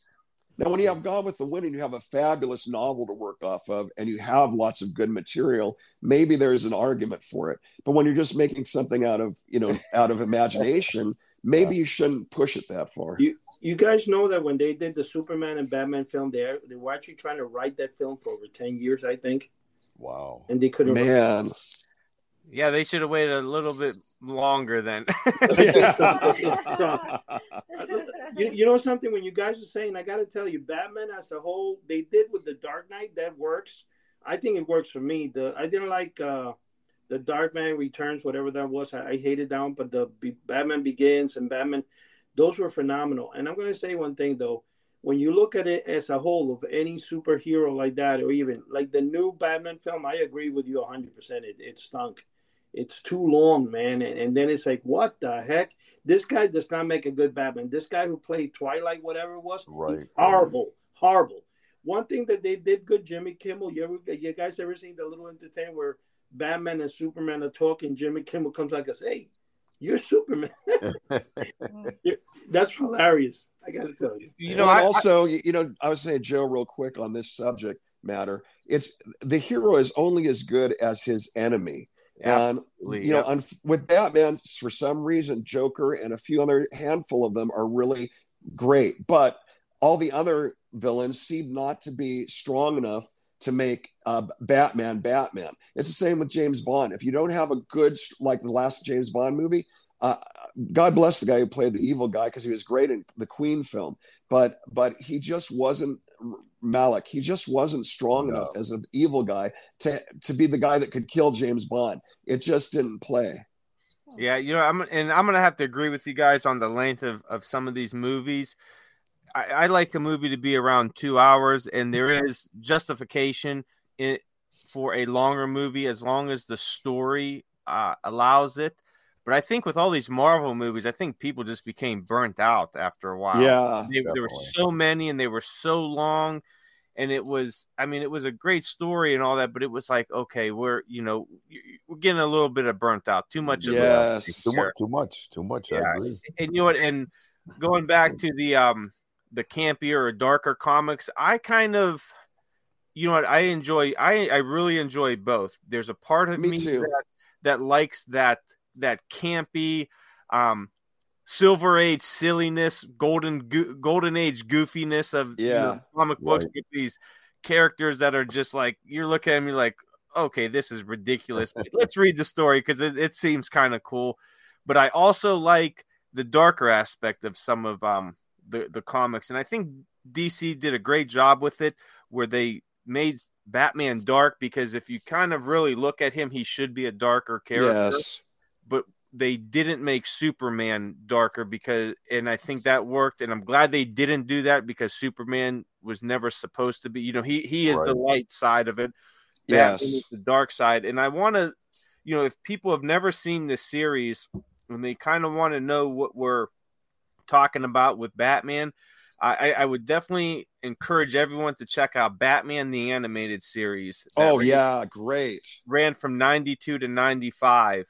D: Now, when you have Gone with the Wind and you have a fabulous novel to work off of, and you have lots of good material, maybe there's an argument for it. But when you're just making something out of, you know, out of imagination, maybe yeah. you shouldn't push it that far.
E: You, you guys know that when they did the Superman and Batman film, they they were actually trying to write that film for over ten years, I think.
B: Wow!
E: And they couldn't.
D: Man,
A: yeah, they should have waited a little bit longer then.
E: you, you know something? When you guys are saying, I got to tell you, Batman as a whole, they did with the Dark Knight that works. I think it works for me. The I didn't like uh, the Dark Man Returns, whatever that was. I, I hated that one, but the Batman Begins and Batman, those were phenomenal. And I'm going to say one thing though when you look at it as a whole of any superhero like that, or even like the new Batman film, I agree with you 100%. It, it stunk it's too long, man. And, and, then it's like, what the heck? This guy does not make a good Batman. This guy who played Twilight, whatever it was,
B: right?
E: Horrible, horrible. One thing that they did good, Jimmy Kimmel. You ever, you guys ever seen the little entertainment where Batman and Superman are talking? Jimmy Kimmel comes out and goes, "Hey, you're Superman." That's hilarious. I got to tell you.
D: You know, I, also, I, you know, I was saying, Joe, real quick on this subject matter. It's the hero is only as good as his enemy. And you know, un- with Batman, for some reason, Joker and a few other handful of them are really great, but all the other villains seem not to be strong enough to make uh, Batman Batman. It's the same with James Bond. If you don't have a good like the last James Bond movie, uh, God bless the guy who played the evil guy because he was great in the Queen film, but but he just wasn't Malek. He just wasn't strong no. enough as an evil guy to to be the guy that could kill James Bond. It just didn't play.
A: Yeah, you know, I'm and I'm gonna have to agree with you guys on the length of, of some of these movies. I, I like a movie to be around two hours, and there is justification in, for a longer movie as long as the story uh, allows it. But I think with all these Marvel movies, I think people just became burnt out after a while.
D: Yeah,
A: they, there were so many and they were so long and it was i mean it was a great story and all that but it was like okay we're you know we're getting a little bit of burnt out. Too much
D: yes.
B: Too much too much too much yeah. I agree.
A: And you know what and going back to the um the campier or darker comics i kind of you know what i enjoy i i really enjoy both. There's a part of me, me that, that likes that that campy um silver age silliness, golden go- golden age goofiness of
D: yeah.
A: You know, comic books right. these characters that are just like you're looking at me like, okay, this is ridiculous. let's read the story because it, it seems kind of cool. But I also like the darker aspect of some of um the the comics, and I think DC did a great job with it, where they made Batman dark because if you kind of really look at him, he should be a darker character.
D: Yes.
A: But they didn't make Superman darker because, and I think that worked. And I'm glad they didn't do that because Superman was never supposed to be. You know, he he is right. the light side of it.
D: Yes,
A: is the dark side. And I want to, you know, if people have never seen this series and they kind of want to know what we're talking about with Batman, I, I would definitely encourage everyone to check out Batman the animated series.
D: Oh ran, yeah, great.
A: Ran from 92 to 95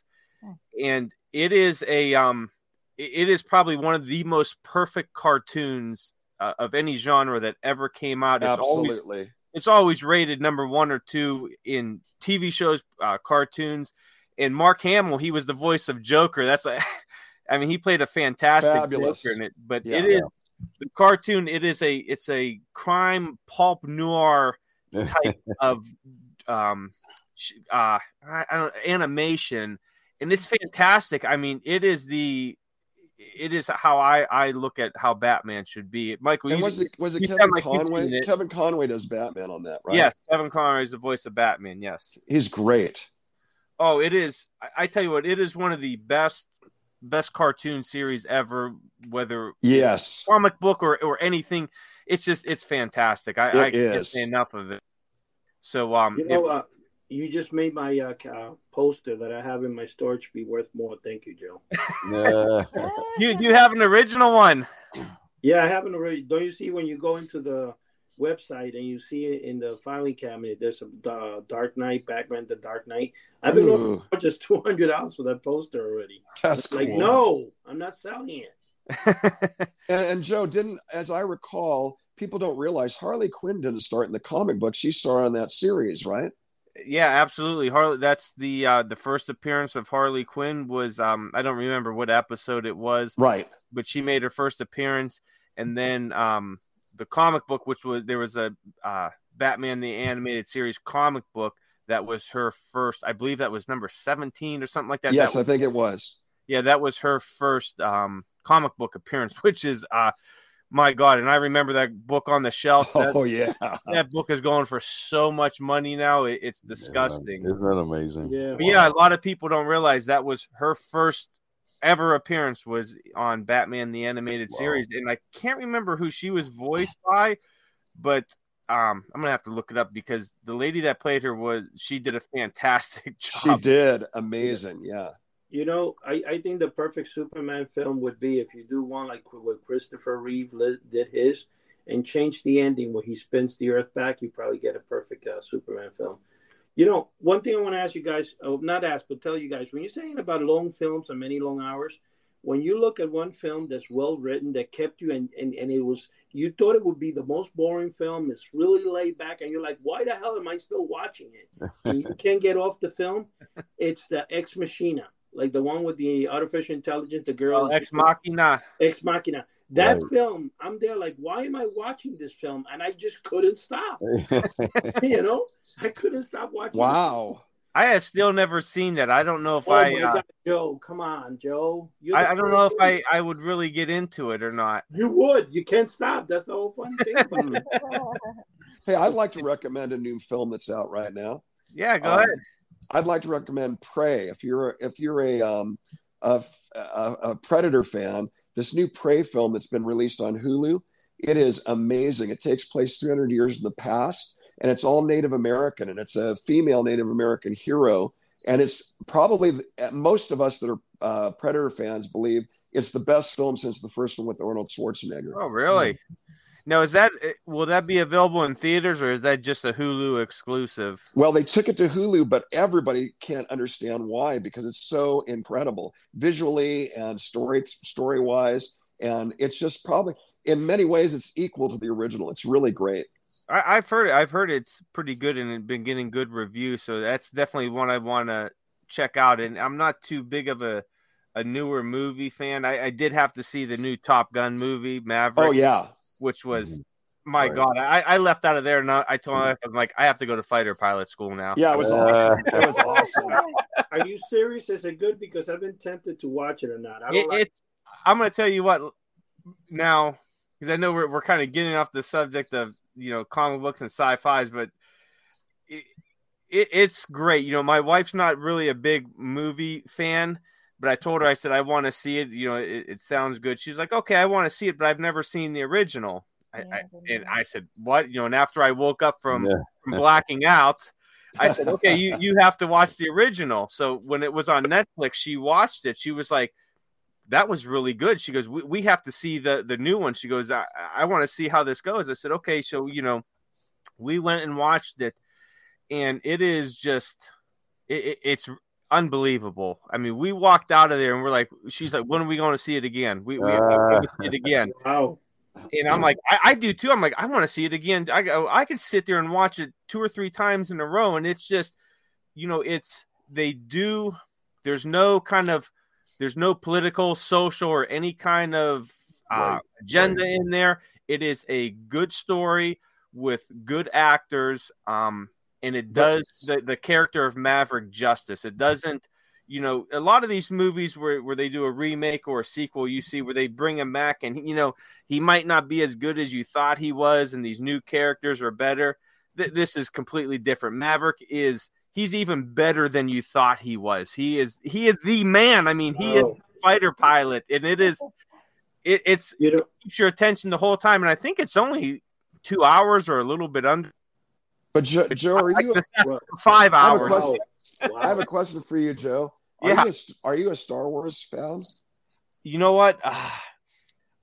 A: and it is a um it is probably one of the most perfect cartoons uh, of any genre that ever came out.
D: It's Absolutely.
A: Always, it's always rated number one or two in TV shows, uh, cartoons. And Mark Hamill, he was the voice of Joker. That's a, I mean, he played a fantastic
D: Fabulous.
A: Joker in it. But
D: Yeah,
A: it is
B: yeah.
A: the cartoon. It is a it's a crime pulp noir type of um uh I, I don't animation and it's fantastic. I mean, it is the it is how I I look at how Batman should be. Michael,
D: And
A: you,
D: was it was it Kevin
A: sound
D: Conroy?
A: seen it.
D: Kevin Conroy does Batman on that, right?
A: yes, Kevin Conroy is the voice of Batman. Yes.
D: he's great.
A: Oh, it is. I, I tell you what, it is one of the best best cartoon series ever. Whether
D: Yes,
A: comic book or or anything, it's just it's fantastic. I, I can't say enough of it. So um,
E: You know,
A: if-
E: uh, you just made my uh, uh, poster that I have in my storage be worth more. Thank you, Joe.
B: Yeah.
A: you you have an original one.
E: Yeah, I haven't already. Don't you see when you go into the website and you see it in the filing cabinet? There's a uh, Dark Knight, Batman, the Dark Knight. I've been
D: Ooh.
E: offered just two hundred dollars for that poster already.
D: that's
E: It's like, no, I'm not selling it.
D: And, and Joe didn't, as I recall, people don't realize Harley Quinn didn't start in the comic book. She started on that series, right?
A: Yeah, absolutely. Harley that's the uh the first appearance of Harley Quinn was um I don't remember what episode it was,
D: Right.
A: but she made her first appearance and then um the comic book which was there was a uh Batman the animated series comic book that was her first I believe that was number 17 or something like that.
D: yes,
A: That
D: I think it was.
A: yeah, that was her first um comic book appearance which is uh my god, and I remember that book on the shelf. That,
D: Oh yeah.
A: that book is going for so much money now. It, it's disgusting.
B: Isn't that amazing?
E: Yeah.
A: But yeah, a lot of people don't realize that was her first ever appearance was on Batman the animated
B: Wow.
A: series, and I can't remember who she was voiced by, but um, I'm gonna have to look it up because the lady that played her was she did a fantastic job.
D: She did amazing. Yeah.
E: You know, I, I think the perfect Superman film would be if you do one like what Christopher Reeve li- did his and change the ending where he spins the Earth back. You probably get a perfect uh, Superman film. You know, one thing I want to ask you guys, oh, not ask, but tell you guys, when you're saying about long films and many long hours, when you look at one film that's well written, that kept you, and, and, and it was, you thought it would be the most boring film, it's really laid back, and you're like, why the hell am I still watching it? and you can't get off the film, it's the Ex Machina, like the one with the artificial intelligence, the girl,
A: Oh, Ex Machina.
E: Ex Machina. That
B: Right.
E: film, I'm there like, why am I watching this film? And I just couldn't stop. you know, I couldn't stop watching.
D: Wow.
A: I have still never seen that. I don't know if
E: Oh
A: I.
E: my
A: Uh,
E: God, Joe, come on, Joe.
A: I, I don't know if I, I would really get into it or not.
E: You would. You can't stop. That's the whole funny thing about it.
D: Hey, I'd like to recommend a new film that's out right now.
A: Yeah, go
D: Um,
A: ahead.
D: I'd like to recommend Prey. If you're if you're a um a, a, a Predator fan, this new Prey film that's been released on Hulu, it is amazing. It takes place 300 years in the past, and it's all Native American, and it's a female Native American hero, and it's probably most of us that are uh, Predator fans believe it's the best film since the first one with Arnold Schwarzenegger.
A: Oh, really? Now, is that eh, will that be available in theaters or is that just a Hulu exclusive?
D: Well, they took it to Hulu, but everybody can't understand why because it's so incredible visually and story story wise, and it's just probably in many ways it's equal to the original. It's really great.
A: I, have heard it. I've heard it's pretty good and it's been getting good reviews. So that's definitely one I want to check out. And I'm not too big of a a newer movie fan. I, I did have to see the new Top Gun movie, Maverick.
D: Oh yeah,
A: which was mm-hmm. my right. god. I, I left out of there and I told him I'm like I have to go to fighter pilot school now.
D: Yeah, it was uh, awesome. It was awesome.
E: Are you serious? Is it good? Because I've been tempted to watch it or not. I
A: it, like- it's. I'm going to tell you what now because I know we're we're kind of getting off the subject of you know comic books and sci-fi's, but it, it, it's great. You know, my wife's not really a big movie fan, but I told her I said I want to see it. You know, it, it sounds good. She's like, okay, I want to see it, but I've never seen the original. I, I, and I said, what? You know, and after I woke up from, yeah. from blacking out. I said, okay, you, you have to watch the original. So when it was on Netflix, she watched it. She was like, that was really good. She goes, we, we have to see the, the new one. She goes, I, I want to see how this goes. I said, okay. So, you know, we went and watched it and it is just, it, it, it's unbelievable. I mean, we walked out of there and we're like, she's like, when are we going to see it again? We, we uh, see it again.
E: Wow.
A: And I'm like, I, I do too. I'm like, I want to see it again. I go, I could sit there and watch it two or three times in a row. And it's just, you know, it's, they do, there's no kind of, there's no political, social, or any kind of uh, right. agenda right. in there. It is a good story with good actors, um, and it does the, the character of Maverick justice. It doesn't, you know, a lot of these movies where, where they do a remake or a sequel, you see where they bring him back, and you know he might not be as good as you thought he was, and these new characters are better. Th- this is completely different. Maverick is he's even better than you thought he was. He is he is the man. I mean, he oh. is fighter pilot, and it is it, it's you know, keeps your attention the whole time. And I think it's only two hours or a little bit under.
D: But Joe, Joe are you
A: five hours?
D: I have, I have a question for you, Joe. Are yeah. you a, are you a Star Wars fan?
A: You know what? Uh,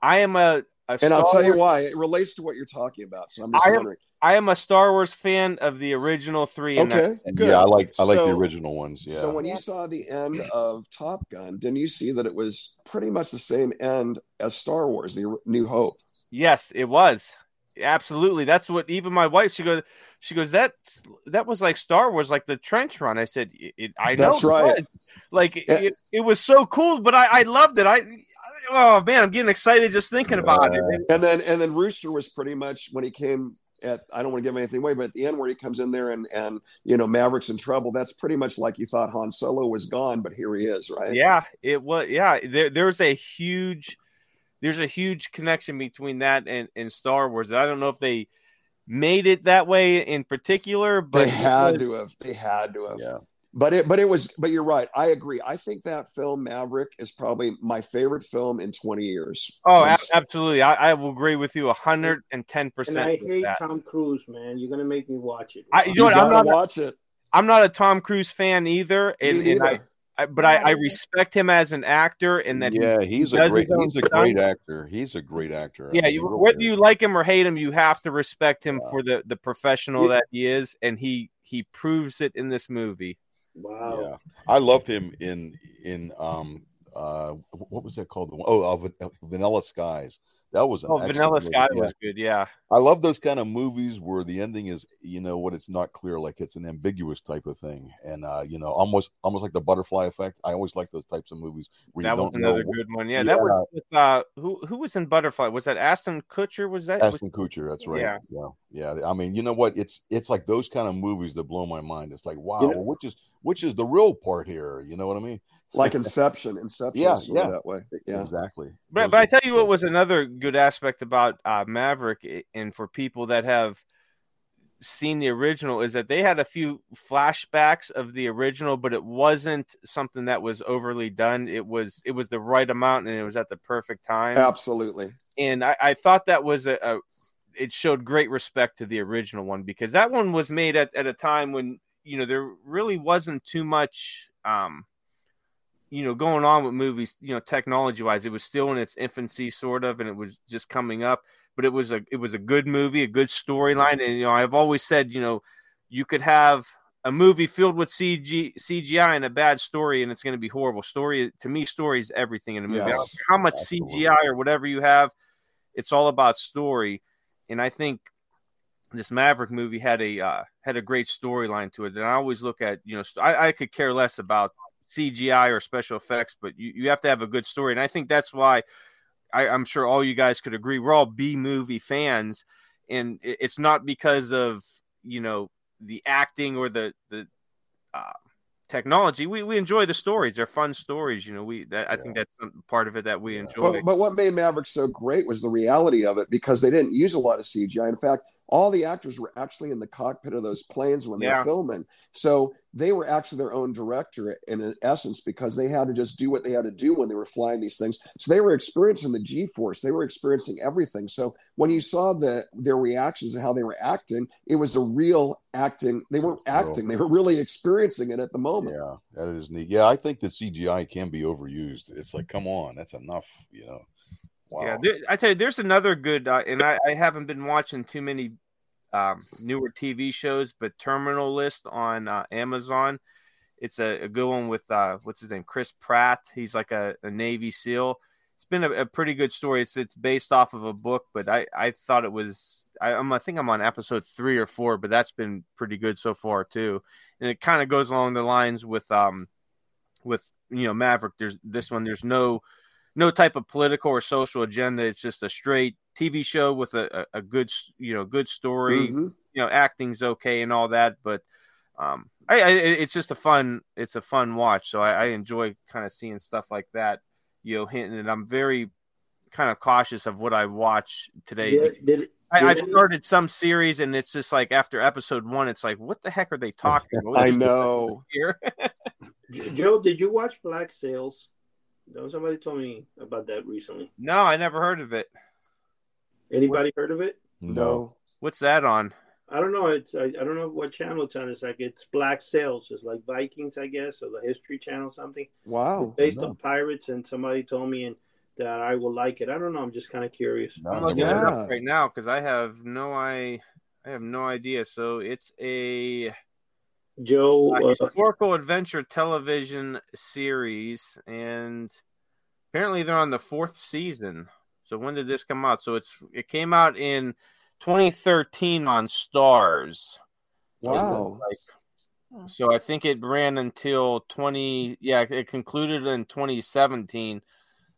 A: I am a, a
D: and I'll tell Wars... you why. It relates to what you're talking about. So I'm just
A: I
D: wondering.
A: I am a Star Wars fan of the original three.
D: Okay, good.
B: Yeah, I like I like so, the original ones. Yeah.
D: So when you saw the end of Top Gun, didn't you see that it was pretty much the same end as Star Wars: The New Hope?
A: Yes, it was. Absolutely. That's what even my wife. She goes. She goes. That that was like Star Wars, like the trench run. I said, it, I know.
D: That's right.
A: Like it, it was so cool, but I, I loved it. I oh man, I'm getting excited just thinking about uh, it.
D: And then and then Rooster was pretty much when he came at I don't want to give anything away, but at the end where he comes in there and and you know Maverick's in trouble, that's pretty much like you thought Han Solo was gone, but here he is, right?
A: Yeah, it was. Yeah, there, there's a huge there's a huge connection between that and, and Star Wars. I don't know if they made it that way in particular, but
D: they had was, to have. They had to have. Yeah. But it but it was but you're right. I agree. I think that film maverick is probably my favorite film in 20 years.
A: Oh absolutely. I, I, will agree with you 110% and
E: i hate that. tom cruise man. You're gonna make me watch it.
A: I, you,
D: you know
A: what?
D: I'm not watch it.
A: I'm not a tom cruise fan either and, and I, I, but I, I, respect him as an actor, and that
B: yeah, he, he's a great he's a great actor. He's a great actor.
A: Yeah, you, whether you like him or hate him, you have to respect him yeah. for the the professional yeah. that he is, and he he proves it in this movie.
E: Wow. Yeah,
B: I loved him in in um uh what was that called? Oh, uh, Vanilla Skies. That was
A: oh, Vanilla Sky was good. Yeah,
B: I love those kind of movies where the ending is, you know, what it's not clear, like it's an ambiguous type of thing, and uh, you know, almost almost like the butterfly effect. I always like those types of movies.
A: that was another know. good one. Yeah, yeah, that was with, uh, who who was in Butterfly? Was that Ashton Kutcher? Was that
B: Ashton
A: was...
B: Kutcher? That's right. Yeah. yeah, yeah. I mean, you know what? It's it's like those kind of movies that blow my mind. It's like, wow, which is which is the real part here? You know what I mean?
D: Like Inception. Inception, yeah, yeah, that way. Yeah,
B: exactly.
A: But, but I tell you what was another good aspect about uh, Maverick, and for people that have seen the original, is that they had a few flashbacks of the original, but it wasn't something that was overly done. It was it was the right amount, and it was at the perfect time.
D: Absolutely.
A: And I, I thought that was a, a it showed great respect to the original one because that one was made at, at a time when you know, there really wasn't too much, um, you know, going on with movies, you know, technology wise. It was still in its infancy, sort of, and it was just coming up. But it was a it was a good movie, a good storyline, and you know, I've always said, you know, you could have a movie filled with CG, CGI and a bad story, and it's going to be horrible. Story to me, story is everything in a movie. Yes, how much absolutely. CGI or whatever you have, it's all about story. And I think this Maverick movie had a uh, had a great storyline to it. And I always look at you know I, I could care less about CGI or special effects, but you, you have to have a good story. And I think that's why I, I'm sure all you guys could agree we're all B movie fans, and it's not because of you know the acting or the the uh, technology. We we enjoy the stories; they're fun stories. You know, we that, I think that's part of it that we enjoy.
D: But, but, what made Maverick so great was the reality of it because they didn't use a lot of CGI. In fact, all the actors were actually in the cockpit of those planes when they yeah. were filming. So they were actually their own director in essence because they had to just do what they had to do when they were flying these things. So they were experiencing the G force, they were experiencing everything. So when you saw the their reactions and how they were acting, it was a real acting. They weren't acting; they were really experiencing it at the moment.
B: Yeah, that is neat. Yeah, I think that CGI can be overused. It's like, come on, that's enough. You know.
A: Wow. Yeah, there, I tell you, there's another good, uh, and I, I, haven't been watching too many um, newer TV shows, but Terminal List on uh, Amazon. It's a, a, good one with uh, what's his name, Chris Pratt. He's like a, a Navy SEAL. It's been a, a, pretty good story. It's it's based off of a book, but I, I thought it was. I, I'm I think I'm on episode three or four, but that's been pretty good so far too. And it kind of goes along the lines with um with you know Maverick. There's this one. There's no no type of political or social agenda. It's just a straight TV show with a, a, a good, you know, good story. Mm-hmm. You know, acting's okay and all that, but um, I, I, it's just a fun, it's a fun watch. So I, I enjoy kind of seeing stuff like that. You know, hinting, and I'm very kind of cautious of what I watch today.
E: Did, did,
A: I, have started some series, and it's just like after episode one, it's like, what the heck are they talking?
D: about? I know.
A: Here,
E: Joe, did you watch Black Sails? Somebody told me about that recently.
A: No, I never heard of it.
E: Anybody what? heard of it?
D: No.
A: What's that on?
E: I don't know. It's I, I don't know what channel it's on. It's like it's Black Sails. It's like Vikings, I guess, or the History Channel, something.
D: Wow.
E: It's based on pirates, and somebody told me and that I will like it. I don't know. I'm just kind of curious.
A: I'm looking yeah. it up right now because I have no I I have no idea. So it's a
E: Joe uh,
A: historical adventure television series, and apparently they're on the fourth season. So when did this come out? So it's it came out in 2013 on Starz.
D: Wow.
A: Like, so I think it ran until 20 yeah, it concluded in 2017.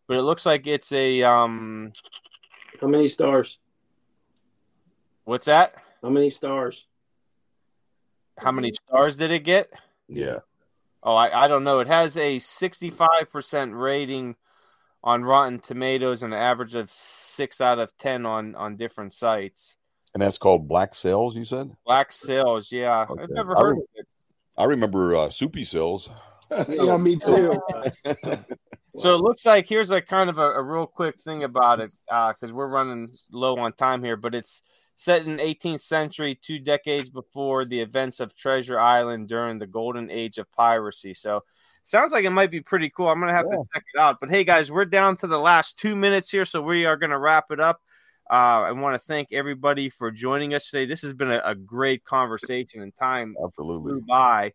A: But it looks like it's a um
E: How many stars?
A: What's that?
E: How many stars?
A: How many stars did it get?
B: Yeah.
A: Oh, I, I don't know. It has a 65% rating on Rotten Tomatoes and an average of six out of 10 on, on different sites.
B: And that's called Black Sails, you said?
A: Black Sails, yeah. Okay. I've never heard
B: I,
A: of it.
B: I remember uh, Soupy Sales.
D: yeah, me too.
A: so it looks like here's a kind of a, a real quick thing about it because uh, we're running low on time here, but it's set in 18th century, two decades before the events of Treasure Island during the golden age of piracy. So sounds like it might be pretty cool. I'm gonna have yeah. to check it out. But hey, guys, we're down to the last two minutes here, so we are gonna wrap it up. Uh, I want to thank everybody for joining us today. This has been a, a great conversation, and time
B: absolutely
A: flew by.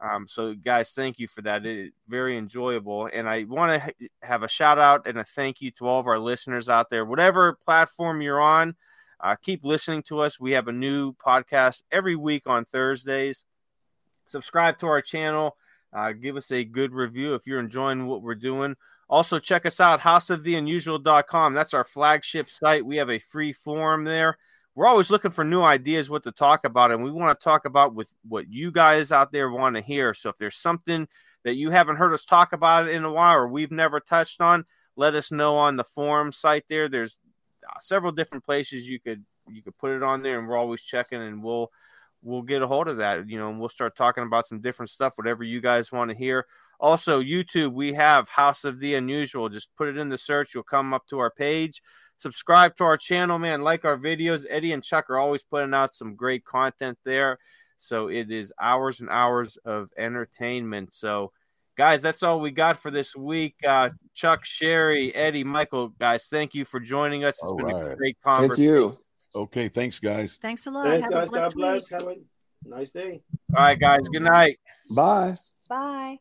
A: Um, so, guys, thank you for that. It, very enjoyable. And I want to ha- have a shout out and a thank you to all of our listeners out there, whatever platform you're on. Uh, keep listening to us. We have a new podcast every week on Thursdays. Subscribe to our channel. Uh, give us a good review if you're enjoying what we're doing. Also, check us out, houseoftheunusual.com. That's our flagship site. We have a free forum there. We're always looking for new ideas, what to talk about, and we want to talk about with what you guys out there want to hear. So if there's something that you haven't heard us talk about in a while or we've never touched on, let us know on the forum site there. There's Uh, several different places you could you could put it on there, and we're always checking, and we'll we'll get a hold of that, you know, and we'll start talking about some different stuff, whatever you guys want to hear. Also, YouTube, we have House of the Unusual. Just put it in the search, you'll come up to our page. Subscribe to our channel, man. Like our videos. Eddie and Chuck are always putting out some great content there. So it is hours and hours of entertainment. So, guys, that's all we got for this week. Uh, Chuck, Sherry, Eddie, Michael, guys, thank you for joining us. It's
B: All
A: been
B: right.
A: a great conversation.
D: Thank you.
B: Okay, thanks, guys.
C: Thanks a lot.
E: Thanks,
C: Have
E: guys.
C: a blessed
E: God bless.
C: week.
E: Have a nice day.
A: All right, guys. Good night.
D: Bye.
C: Bye.